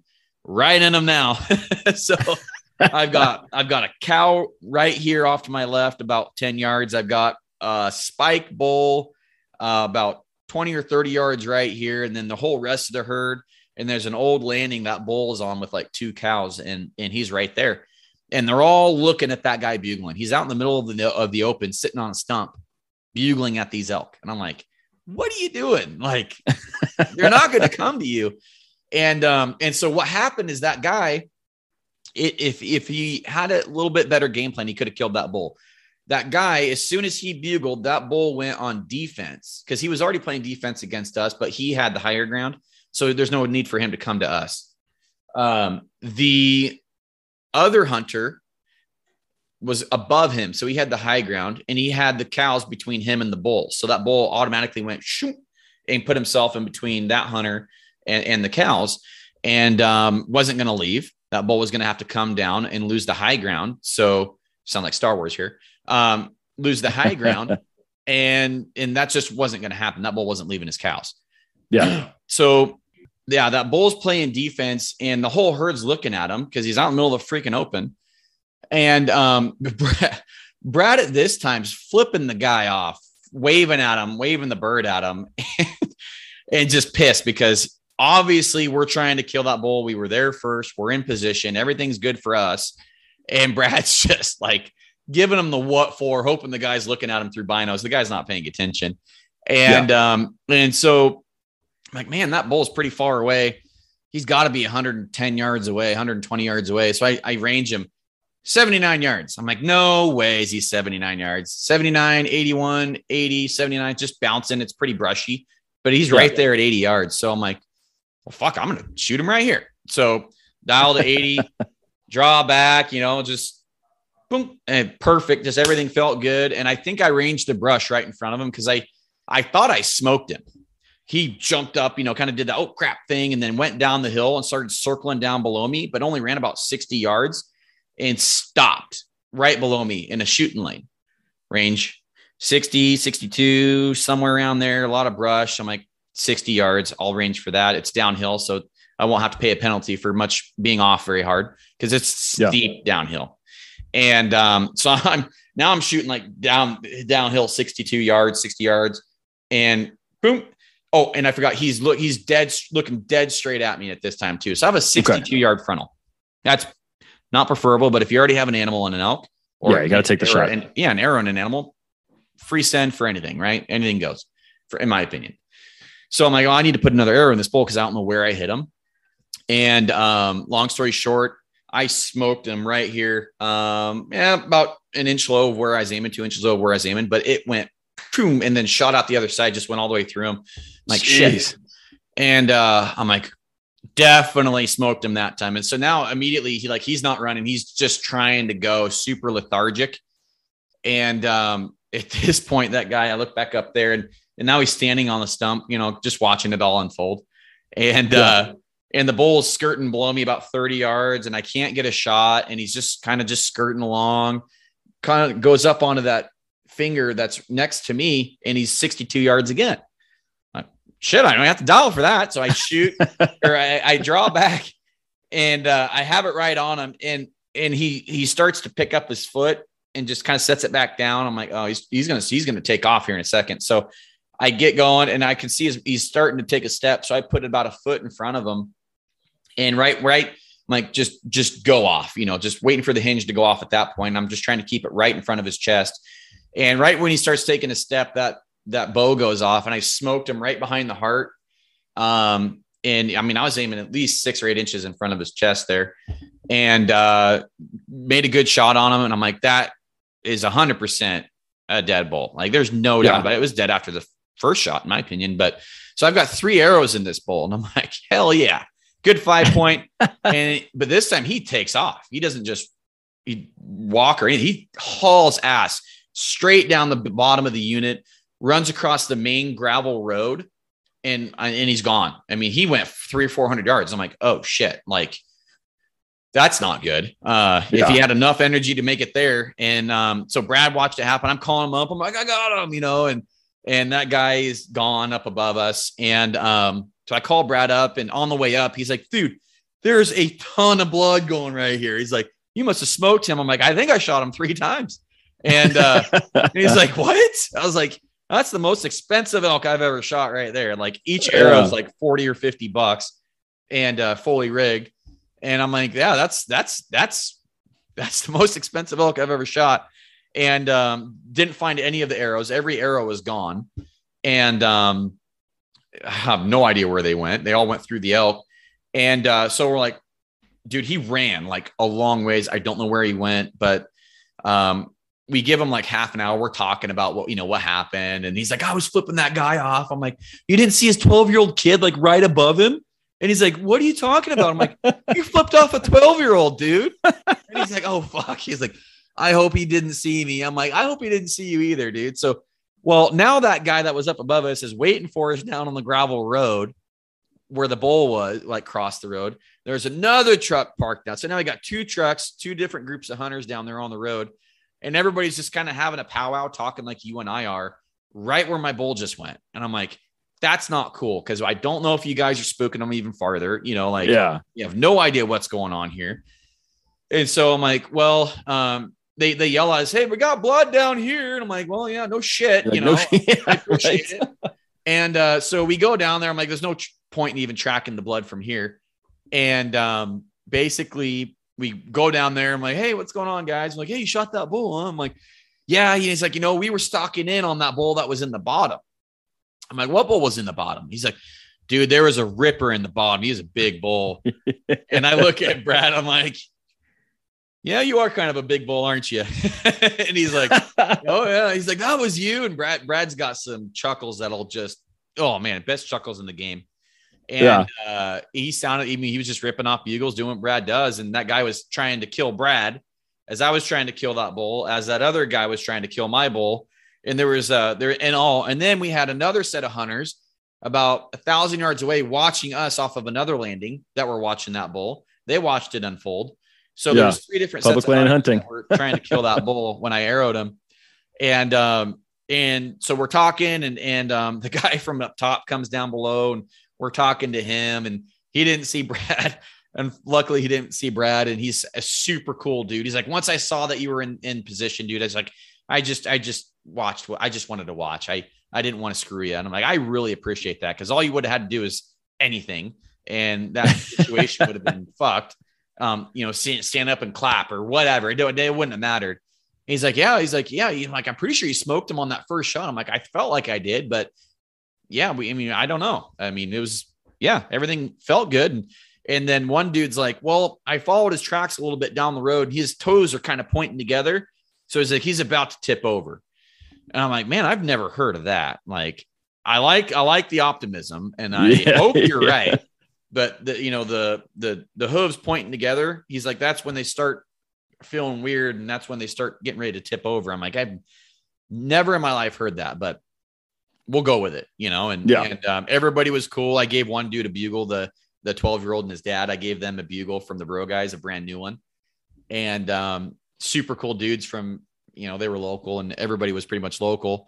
right in them now. so I've got, I've got a cow right here off to my left, about 10 yards. I've got a spike bull uh, about 20 or 30 yards right here. And then the whole rest of the herd. And there's an old landing that bull is on with like two cows and, and he's right there. And they're all looking at that guy bugling. He's out in the middle of the, of the open, sitting on a stump, bugling at these elk. And I'm like, what are you doing? Like, they're not going to come to you. And um, and so what happened is that guy, if if he had a little bit better game plan, he could have killed that bull. That guy, as soon as he bugled, that bull went on defense because he was already playing defense against us, but he had the higher ground. So there's no need for him to come to us. Um, the other hunter was above him. So he had the high ground and he had the cows between him and the bull. So that bull automatically went shoot and put himself in between that hunter and, and the cows and um, wasn't going to leave. That bull was going to have to come down and lose the high ground. So sound like Star Wars here. Um, lose the high ground. and and that just wasn't going to happen. That bull wasn't leaving his cows. Yeah. So yeah, that bull's playing defense, and the whole herd's looking at him because he's out in the middle of the freaking open. And um, Brad, Brad at this time's flipping the guy off, waving at him, waving the bird at him, and, and just pissed because obviously we're trying to kill that bull. We were there first. We're in position. Everything's good for us. And Brad's just like giving him the what for, hoping the guy's looking at him through binos. The guy's not paying attention. And um, and so I'm like, man, that bull's pretty far away. He's got to be 110 yards away, 120 yards away. So I, I range him 79 yards. I'm like, no way is he 79 yards. 79, 81, 80, 79, just bouncing. It's pretty brushy, but he's Yeah. right there at 80 yards. So I'm like, well, fuck, I'm going to shoot him right here. So dial to 80, draw back, you know, just boom, and perfect. Just everything felt good. And I think I ranged the brush right in front of him because I, I thought I smoked him. He jumped up, you know, kind of did the oh crap thing and then went down the hill and started circling down below me, but only ran about 60 yards and stopped right below me in a shooting lane range 60, 62, somewhere around there, a lot of brush. I'm like, 60 yards. I'll range for that. It's downhill, so I won't have to pay a penalty for much being off very hard because it's Yeah. steep downhill. And um, so I'm now I'm shooting like down downhill 62 yards, 60 yards, and boom. Oh, and I forgot he's look he's dead looking dead straight at me at this time too. So I have a 62 yard frontal. That's not preferable, but if you already have an animal and an elk, Yeah, you gotta take the or shot. an- yeah, an arrow and an animal, free send for anything, right? Anything goes, for in my opinion. So I'm like, oh, I need to put another arrow in this bowl because I don't know where I hit him. And um, long story short, I smoked him right here. Um, yeah, about an inch low of where I was aiming, two inches low of where I was aiming, but it went boom and then shot out the other side, just went all the way through him. Like shit. And uh, I'm like, definitely smoked him that time. And so now immediately he like he's not running, he's just trying to go super lethargic. And um, at this point, that guy, I look back up there and and now he's standing on the stump, you know, just watching it all unfold. And Yeah. uh and the bull's skirting below me about 30 yards, and I can't get a shot, and he's just kind of just skirting along, kind of goes up onto that finger that's next to me, and he's 62 yards again. Like, shit, I don't have to dial for that. So I shoot or I, I draw back and uh, I have it right on him. And and he he starts to pick up his foot and just kind of sets it back down. I'm like, oh, he's he's gonna he's gonna take off here in a second. So I get going and I can see his, he's starting to take a step. So I put about a foot in front of him. And right, right, like just just go off, you know, just waiting for the hinge to go off at that point. I'm just trying to keep it right in front of his chest. And right when he starts taking a step, that that bow goes off, and I smoked him right behind the heart. Um, and I mean, I was aiming at least six or eight inches in front of his chest there, and uh, made a good shot on him. And I'm like, that is a hundred percent a dead bull. Like, there's no doubt Yeah. about it. It was dead after the first shot, in my opinion. But so I've got three arrows in this bowl, and I'm like, hell yeah, good five point. and but this time he takes off. He doesn't just he walk or anything. He hauls ass straight down the bottom of the unit, runs across the main gravel road, and and he's gone. I mean, he went three or four hundred yards. I'm like, oh shit, like that's not good. Uh, if he had enough energy to make it there, and um, so Brad watched it happen. I'm calling him up. I'm like, I got him, you know, and and that guy is gone up above us. And um, so I call Brad up, and on the way up, he's like, dude, there's a ton of blood going right here. He's like, you must have smoked him. I'm like, I think I shot him three times. And uh, and he's like, what? I was like, that's the most expensive elk I've ever shot right there. Like each arrow is Yeah. like 40 or 50 bucks and uh, fully rigged. And I'm like, yeah, that's, that's, that's, that's the most expensive elk I've ever shot. And um, didn't find any of the arrows. Every arrow was gone. And um, I have no idea where they went. They all went through the elk. And uh, so we're like, dude, he ran like a long ways. I don't know where he went, but um, we give him like half an hour. We're talking about what, you know, what happened. And he's like, I was flipping that guy off. I'm like, you didn't see his 12 year old kid like right above him? And he's like, what are you talking about? I'm like, you flipped off a 12 year old dude. And he's like, oh, fuck. He's like, I hope he didn't see me. I'm like, I hope he didn't see you either, dude. So, well, now that guy that was up above us is waiting for us down on the gravel road where the bull was, like crossed the road. There's another truck parked out. So now we got two trucks, two different groups of hunters down there on the road. And everybody's just kind of having a powwow talking like you and I are right where my bull just went. And I'm like, that's not cool because I don't know if you guys are spooking them even farther. You know, like yeah. you have no idea what's going on here. And so I'm like, well, um, they they yell at us, hey, we got blood down here. And I'm like, well, yeah, no shit. You no know, shit. I appreciate Right. it. And uh, so we go down there. I'm like, there's no tr- point in even tracking the blood from here. And um, basically, we go down there. I'm like, hey, what's going on, guys? I'm like, hey, you shot that bull. Huh? I'm like, yeah. He's like, you know, we were stalking in on that bull that was in the bottom. I'm like, what bull was in the bottom? He's like, dude, there was a ripper in the bottom. He's a big bull. and I look at Brad. I'm like, yeah, you are kind of a big bull, aren't you? and he's like, oh yeah. He's like, that was you. And Brad, Brad's got some chuckles that'll just, oh man, best chuckles in the game. And Yeah. uh, he sounded, I mean, he was just ripping off bugles, doing what Brad does. And that guy was trying to kill Brad as I was trying to kill that bull, as that other guy was trying to kill my bull. And there was uh there and all, and then we had another set of hunters about a thousand yards away watching us off of another landing that were watching that bull. They watched it unfold. So there Yeah. was three different Public land hunting. were trying to kill that bull when I arrowed him. And um, And so we're talking, and and um, the guy from up top comes down below, and we're talking to him, and he didn't see Brad. And luckily, he didn't see Brad, and he's a super cool dude. He's like, once I saw that you were in, in position, dude, I was like, I just, I just watched. I just wanted to watch. I, I didn't want to screw you. And I'm like, I really appreciate that because all you would have had to do is anything, and that situation would have been fucked. Um, you know, stand, stand up and clap or whatever. It, it wouldn't have mattered. He's like, yeah. He's like, yeah. He's like, I'm pretty sure you smoked him on that first shot. I'm like, I felt like I did, but yeah. We, I mean, I don't know. I mean, it was, yeah, everything felt good. And, and then one dude's like, well, I followed his tracks a little bit down the road. His toes are kind of pointing together. So he's like, he's about to tip over. And I'm like, man, I've never heard of that. Like, I like, I like the optimism and I yeah, hope you're yeah. right. But the, you know, the, the, the hooves pointing together, he's like, that's when they start feeling weird. And that's when they start getting ready to tip over. I'm like, I've never in my life heard that, but we'll go with it, you know? And, yeah. and um, everybody was cool. I gave one dude a bugle, the, the 12 year old and his dad. I gave them a bugle from the bro guys, a brand new one. And um, super cool dudes from, you know, they were local and everybody was pretty much local.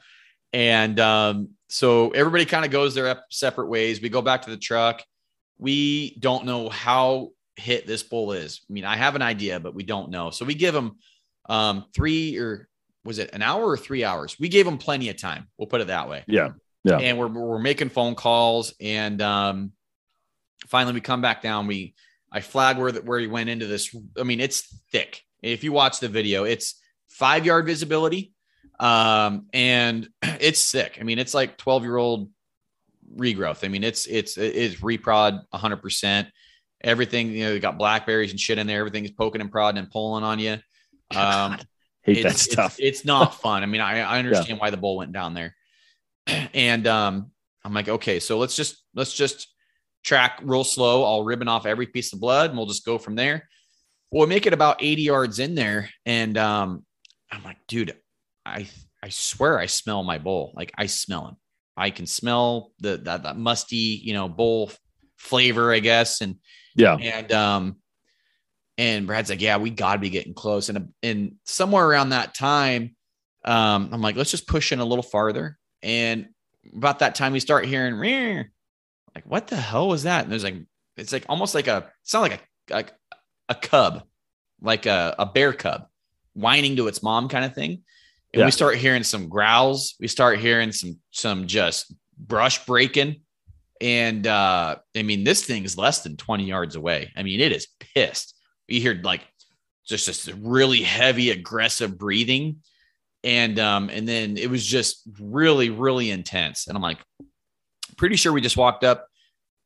And um, so everybody kind of goes their separate ways. We go back to the truck. We don't know how hit this bull is. I mean, I have an idea, but we don't know. So we give him um, three or was it an hour or three hours? We gave him plenty of time. We'll put it that way. Yeah. Yeah. And we're, we're making phone calls and um, finally we come back down. We I flag where that, where he went into this. I mean, it's thick. If you watch the video, it's five yard visibility, um, and it's sick. I mean, it's like twelve year old regrowth. I mean, it's it's it's reprod hundred percent. Everything you know, you got blackberries and shit in there. Everything's poking and prodding and pulling on you. Um, Hate that stuff. It's, it's, not fun. I mean, I, I understand yeah. why the bull went down there, and um, I'm like, okay, so let's just let's just track real slow. I'll ribbon off every piece of blood and we'll just go from there. We'll make it about 80 yards in there. And um, I'm like, dude, I I swear I smell my bowl. Like I smell him. I can smell the that, that musty, you know, bowl flavor, I guess. And yeah. And um and Brad's like, yeah, we gotta be getting close. And and somewhere around that time, um, I'm like, let's just push in a little farther. And about that time, we start hearing Rear. like what the hell was that and there's like it's like almost like a it's not like a like a cub like a, a bear cub whining to its mom kind of thing and yeah. we start hearing some growls. We start hearing some some just brush breaking. And uh i mean this thing is less than 20 yards away. I mean it is pissed. You hear like just this really heavy aggressive breathing. And um and then it was just really really intense. And i'm like pretty sure we just walked up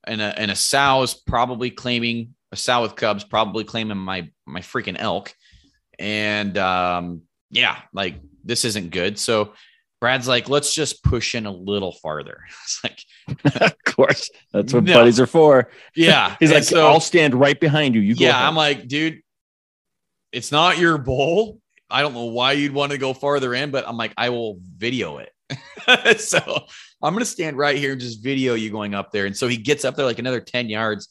and a, and a sow is probably claiming a sow with cubs, probably claiming my, my freaking elk. And, um, yeah, like this isn't good. So Brad's like, let's just push in a little farther. It's like, of course, that's what no. buddies are for. Yeah. He's like, so, I'll stand right behind you. You go. Yeah. Ahead. I'm like, dude, it's not your bowl. I don't know why you'd want to go farther in, but I'm like, I will video it. so I'm going to stand right here and just video you going up there. And so he gets up there like another 10 yards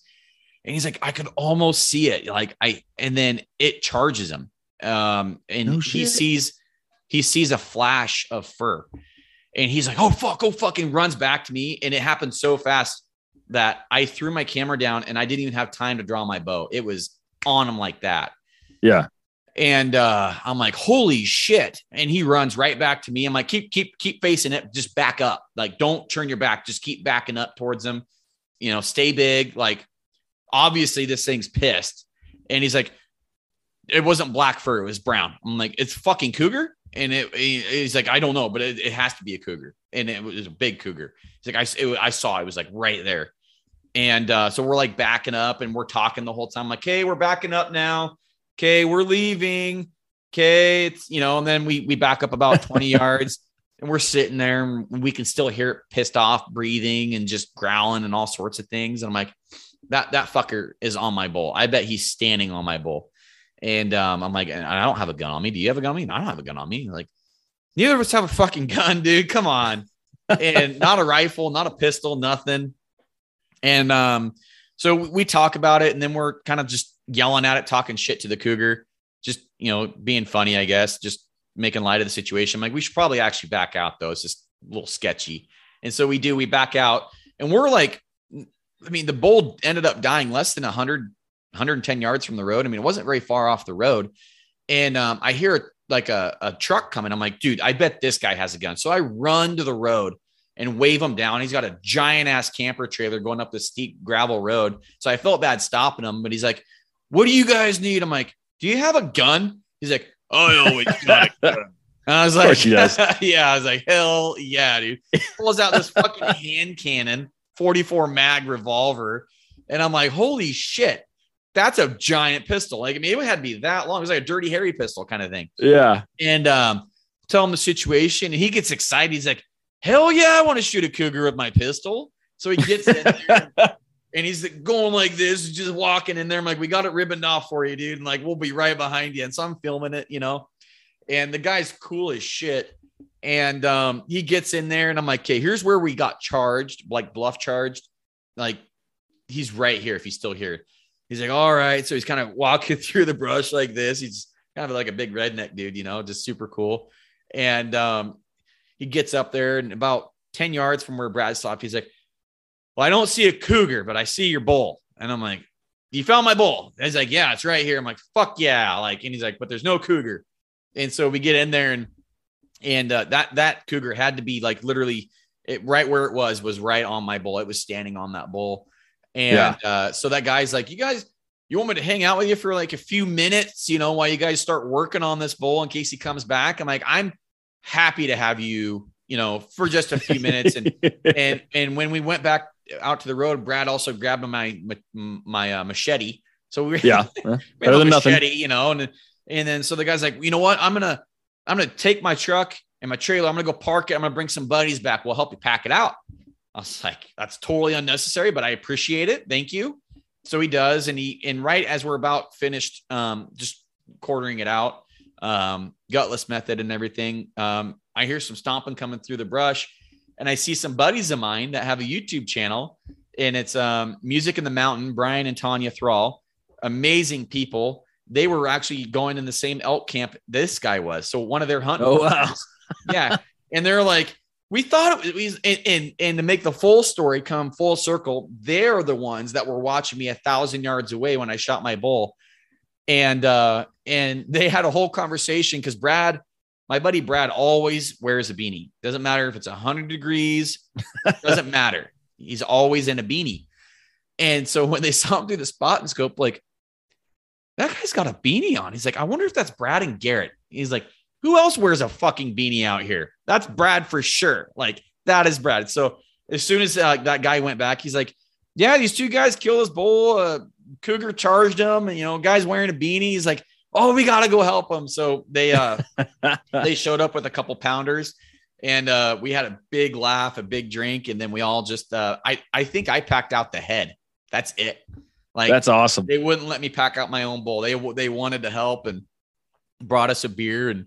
and he's like, I could almost see it. Like I, and then it charges him. Um, and no he sees, he sees a flash of fur and he's like, Oh fuck, oh fucking runs back to me. And it happened so fast that I threw my camera down and I didn't even have time to draw my bow. It was on him like that. Yeah. And uh, I'm like, holy shit. And he runs right back to me. I'm like, keep, keep, keep facing it. Just back up. Like, don't turn your back. Just keep backing up towards him. You know, stay big. Like, obviously, this thing's pissed. And he's like, it wasn't black fur, it was brown. I'm like, it's fucking cougar. And it, he's like, I don't know, but it, it, has to be a cougar. And it was a big cougar. He's like, I, it, I saw it was like right there. And uh, so we're like backing up and we're talking the whole time, like, hey, we're backing up now okay, we're leaving. Okay, it's you know, and then we we back up about 20 yards and we're sitting there and we can still hear it pissed off breathing and just growling and all sorts of things. And I'm like, that that fucker is on my bowl. I bet he's standing on my bull. And um, I'm like, I don't have a gun on me. Do you have a gun on me? I don't have a gun on me. Like, neither of us have a fucking gun, dude. Come on. and not a rifle, not a pistol, nothing. And um, so we talk about it, and then we're kind of just yelling at it, talking shit to the cougar, just you know, being funny, I guess. Just making light of the situation. I'm like, we should probably actually back out though. It's just a little sketchy. And so we do, we back out and we're like, I mean, the bull ended up dying less than 100, 110 yards from the road. I mean, it wasn't very far off the road. And um, I hear like a, a truck coming. I'm like, dude, I bet this guy has a gun. So I run to the road and wave him down. He's got a giant ass camper trailer going up the steep gravel road. So I felt bad stopping him, but he's like, what do you guys need? I'm like, do you have a gun? He's like, oh, I always got a gun. And I was like, yeah, I was like, hell yeah, dude. Pulls out this fucking hand cannon, 44 mag revolver. And I'm like, holy shit, that's a giant pistol. Like, I mean, it had to be that long. It was like a dirty Harry pistol kind of thing. Yeah. And um, tell him the situation. And he gets excited. He's like, hell yeah, I want to shoot a cougar with my pistol. So he gets in there and he's going like this, just walking in there. I'm like, we got it ribboned off for you, dude. And like, we'll be right behind you. And so I'm filming it, you know and the guy's cool as shit. And um, he gets in there, and I'm like, okay, here's where we got charged, like bluff charged. Like he's right here if he's still here. He's like, all right. So he's kind of walking through the brush like this. He's kind of like a big redneck dude, you know, just super cool. And um, he gets up there, and about 10 yards from where Brad stopped, he's like, well, I don't see a cougar, but I see your bull. And I'm like, you found my bull. And he's like, yeah, it's right here. I'm like, fuck yeah. Like, and he's like, but there's no cougar. And so we get in there and and uh, that that cougar had to be like literally it, right where it was was right on my bull. It was standing on that bull. And yeah. uh, so that guy's like, you guys, you want me to hang out with you for like a few minutes, you know, while you guys start working on this bowl in case he comes back. I'm like, I'm happy to have you, you know, for just a few minutes. And and and when we went back out to the road, Brad also grabbed my my, my uh, machete. So we were yeah, we better than machete, nothing. you know, and and then so the guy's like, you know what? I'm gonna I'm gonna take my truck and my trailer. I'm gonna go park it. I'm gonna bring some buddies back. We'll help you pack it out. I was like, that's totally unnecessary, but I appreciate it. Thank you. So he does, and he and right as we're about finished, um, just quartering it out, um, gutless method and everything. Um, I hear some stomping coming through the brush, and I see some buddies of mine that have a YouTube channel, and it's um, Music in the Mountain, Brian and Tanya Thrall, amazing people they were actually going in the same elk camp this guy was. So one of their hunting. Oh wow. yeah, and they're like, we thought it was, and, and and to make the full story come full circle, they're the ones that were watching me a thousand yards away when I shot my bull, and uh and they had a whole conversation because Brad. My buddy Brad always wears a beanie. Doesn't matter if it's 100 degrees, doesn't matter. He's always in a beanie. And so when they saw him through the spot and scope, like, that guy's got a beanie on. He's like, I wonder if that's Brad and Garrett. He's like, who else wears a fucking beanie out here? That's Brad for sure. Like, that is Brad. So as soon as uh, that guy went back, he's like, yeah, these two guys killed this bull. Uh, Cougar charged him, and you know, guys wearing a beanie. He's like, oh, we gotta go help him. So they uh they showed up with a couple pounders, and uh, we had a big laugh, a big drink, and then we all just uh, I I think I packed out the head. That's it. Like that's awesome. They wouldn't let me pack out my own bowl. They they wanted to help and brought us a beer and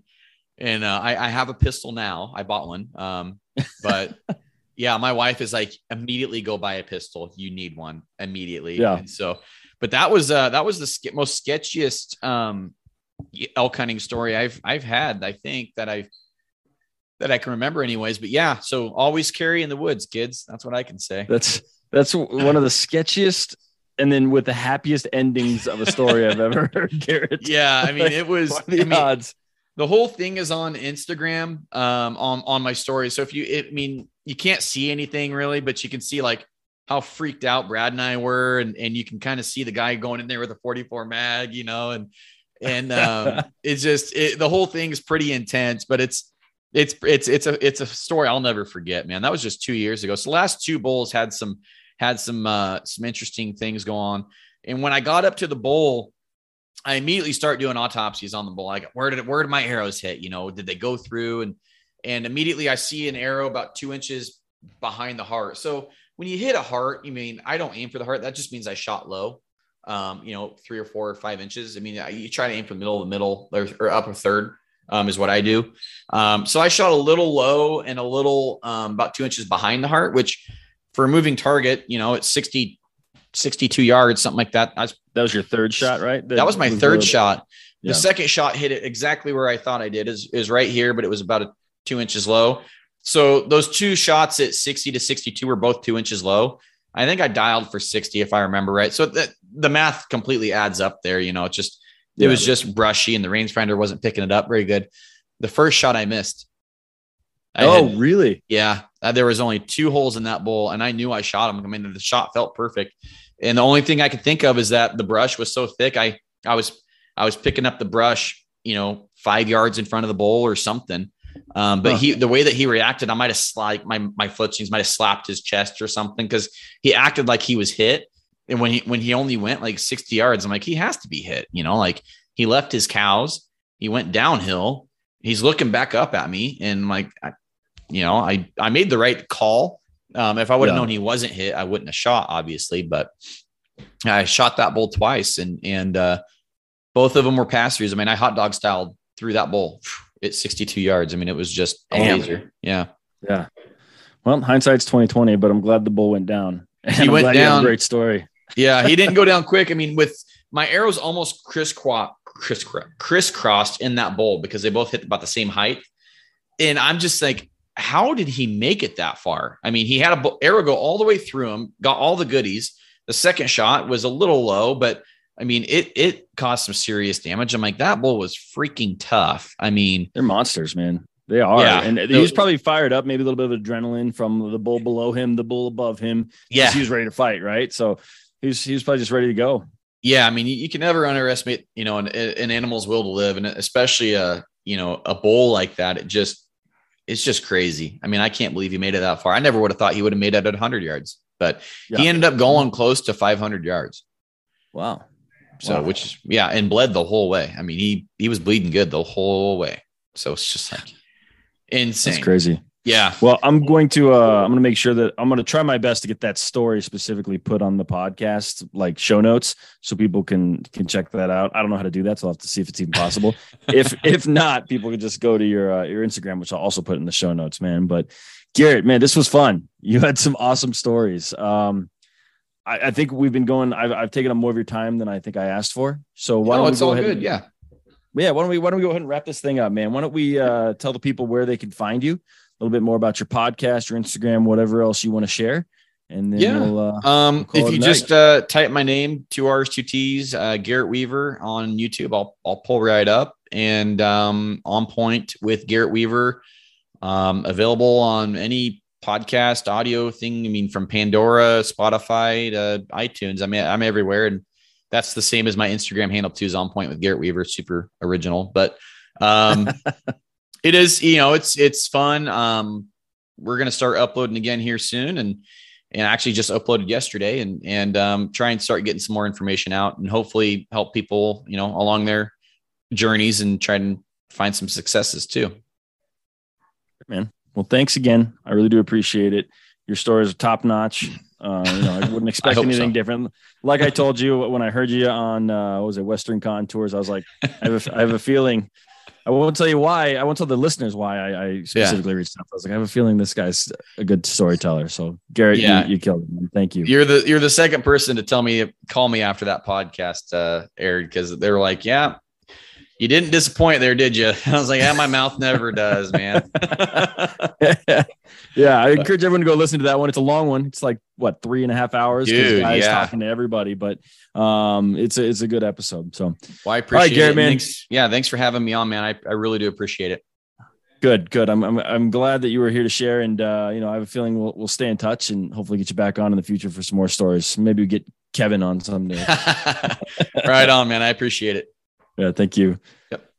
and uh, I, I have a pistol now. I bought one. Um, but yeah, my wife is like immediately go buy a pistol. You need one immediately. Yeah. And so, but that was uh that was the ske- most sketchiest um elk hunting story I've I've had. I think that I've that I can remember anyways. But yeah, so always carry in the woods, kids. That's what I can say. That's that's one of the sketchiest and then with the happiest endings of a story I've ever heard, Garrett. Yeah, I mean, it was the I mean, odds. The whole thing is on Instagram, um, on on my story. So if you, it, I mean, you can't see anything really, but you can see like how freaked out Brad and I were, and and you can kind of see the guy going in there with a 44 mag, you know, and and um, it's just it, the whole thing is pretty intense, but it's it's it's it's a it's a story I'll never forget, man. That was just two years ago. So last two bulls had some had some uh, some interesting things go on. And when I got up to the bowl, I immediately start doing autopsies on the bull. Like, where did where did my arrows hit? You know, did they go through? And and immediately I see an arrow about two inches behind the heart. So when you hit a heart, you mean I don't aim for the heart. That just means I shot low. Um, you know, three or four or five inches. I mean, you try to aim for the middle of the middle or, or upper third. Um, is what I do. Um, so I shot a little low and a little um, about two inches behind the heart, which for a moving target, you know, it's 60, 62 yards, something like that. Was, That was your third shot, right? that was my third the- shot. Yeah. The second shot hit it exactly where I thought I did. Is is right here, but it was about a two inches low. So those two shots at 60 to 62 were both two inches low. I think I dialed for 60 if I remember right. So that the math completely adds up there. You know, it just it Yeah. was just brushy and the rangefinder wasn't picking it up very good. The first shot I missed. I Oh, had- really? yeah, uh, there was only two holes in that bowl, and I knew I shot him. I mean, the shot felt perfect, and the only thing I could think of is that the brush was so thick. I I was I was picking up the brush, you know, five yards in front of the bowl or something. Um, but Huh. he the way that he reacted, I might have like my my footings might have slapped his chest or something because he acted like he was hit. And when he when he only went like 60 yards, I'm like, he has to be hit, you know, like he left his cows, he went downhill, he's looking back up at me, and like I, you know, I I made the right call. Um, if I would have Yeah. known he wasn't hit, I wouldn't have shot, obviously, but I shot that bull twice, and and uh, both of them were pass throughs. I mean, I hot dog styled through that bull at 62 yards. I mean, it was just a. Yeah, Yeah. Well, hindsight's twenty twenty, but I'm glad the bull went down. And He I'm went glad you have a down. Great story. yeah. He didn't go down quick. I mean, with my arrows almost crisscross, crisscross, crisscrossed in that bowl because they both hit about the same height, and I'm just like. How did he make it that far? I mean, he had a arrow go all the way through him, got all the goodies. The second shot was a little low, but I mean, it it caused some serious damage. I'm like, that bull was freaking tough. I mean, They're monsters, man. They are. Yeah. And he was probably fired up, maybe a little bit of adrenaline from the bull below him, the bull above him. yeah, He was ready to fight, right? So he was, he was probably just ready to go. yeah. I mean, you, you can never underestimate, you know, an, an animal's will to live, and especially a you know a bull like that. It just it's just crazy. I mean, I can't believe he made it that far. I never would have thought he would have made it at 100 yards, but he ended up going close to 500 yards. Wow. So, Wow. which yeah, and bled the whole way. I mean, he he was bleeding good the whole way. So it's just like insane. That's crazy. Yeah. Well, I'm going to uh I'm going to make sure that I'm going to try my best to get that story specifically put on the podcast like show notes so people can can check that out. I don't know how to do that, so I'll have to see if it's even possible. if if not, people can just go to your uh, your Instagram, which I'll also put in the show notes, man. But Garrett, man, this was fun. You had some awesome stories. Um I, I think we've been going. I've, I've taken up more of your time than I think I asked for. So why No, don't we go all ahead good. and- Yeah. yeah why don't we why don't we go ahead and wrap this thing up man why don't we uh tell the people where they can find you a little bit more about your podcast your instagram whatever else you want to share and then Yeah. we'll uh Um, call if you just uh, type my name, two R's, two T's, uh, Garrett Weaver on YouTube, I'll I'll pull right up and um, on point with Garrett Weaver, um, available on any podcast audio thing. I mean, from Pandora, Spotify to iTunes. I mean, I'm everywhere, and that's the same as my Instagram handle too. Is on point with Garrett Weaver, super original, but um, it is you know it's it's fun. Um, we're gonna start uploading again here soon, and and actually just uploaded yesterday and and um, try and start getting some more information out and hopefully help people you know along their journeys and try and find some successes too. Man well thanks again. I really do appreciate it. Your stories are top notch. Uh you know i wouldn't expect hope anything so. different. Like i told you when i heard you on uh what was it western contours i was like i have a, I have a feeling I won't tell you why. I won't tell the listeners why I, I specifically reached out. I was like, I have a feeling this guy's a good storyteller. So, Garrett, Yeah. you, you killed it. Man. Thank you. you're the you're the second person to tell me call me after that podcast uh aired because they were like yeah you didn't disappoint there did you i was like yeah my mouth never does man yeah, I encourage everyone to go listen to that one. It's a long one. It's like what three and a half hours. Dude, guys yeah. talking to everybody, but um, it's a it's a good episode. So well i appreciate Garrett, it man. thanks yeah thanks for having me on man i, I really do appreciate it good, good. I'm, I'm I'm glad that you were here to share, and uh, you know, I have a feeling we'll we'll stay in touch and hopefully get you back on in the future for some more stories. Maybe we get Kevin on someday. right on man i appreciate it yeah, thank you. Yep.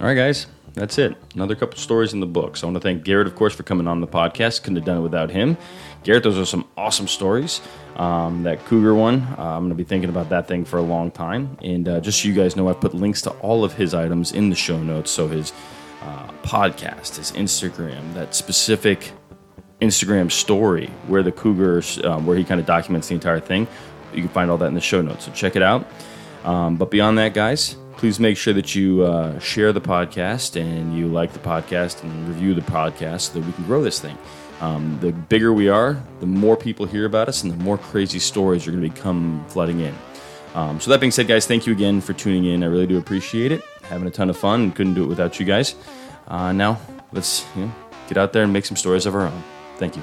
All right, guys, that's it. Another couple stories in the books. I want to thank Garrett, of course, for coming on the podcast. Couldn't have done it without him. Garrett, those are some awesome stories. Um, that cougar one, uh, I'm going to be thinking about that thing for a long time. And uh, just so you guys know, I've put links to all of his items in the show notes. So his uh, podcast, his Instagram, that specific Instagram story where the cougar, um, where he kind of documents the entire thing. You can find all that in the show notes. So check it out. Um, but beyond that, guys, please make sure that you uh, share the podcast and you like the podcast and review the podcast so that we can grow this thing. Um, the bigger we are, the more people hear about us, and the more crazy stories are going to become flooding in. Um, so that being said, guys, thank you again for tuning in. I really do appreciate it. Having a ton of fun. Couldn't do it without you guys. Uh, now let's you know, get out there and make some stories of our own. Thank you.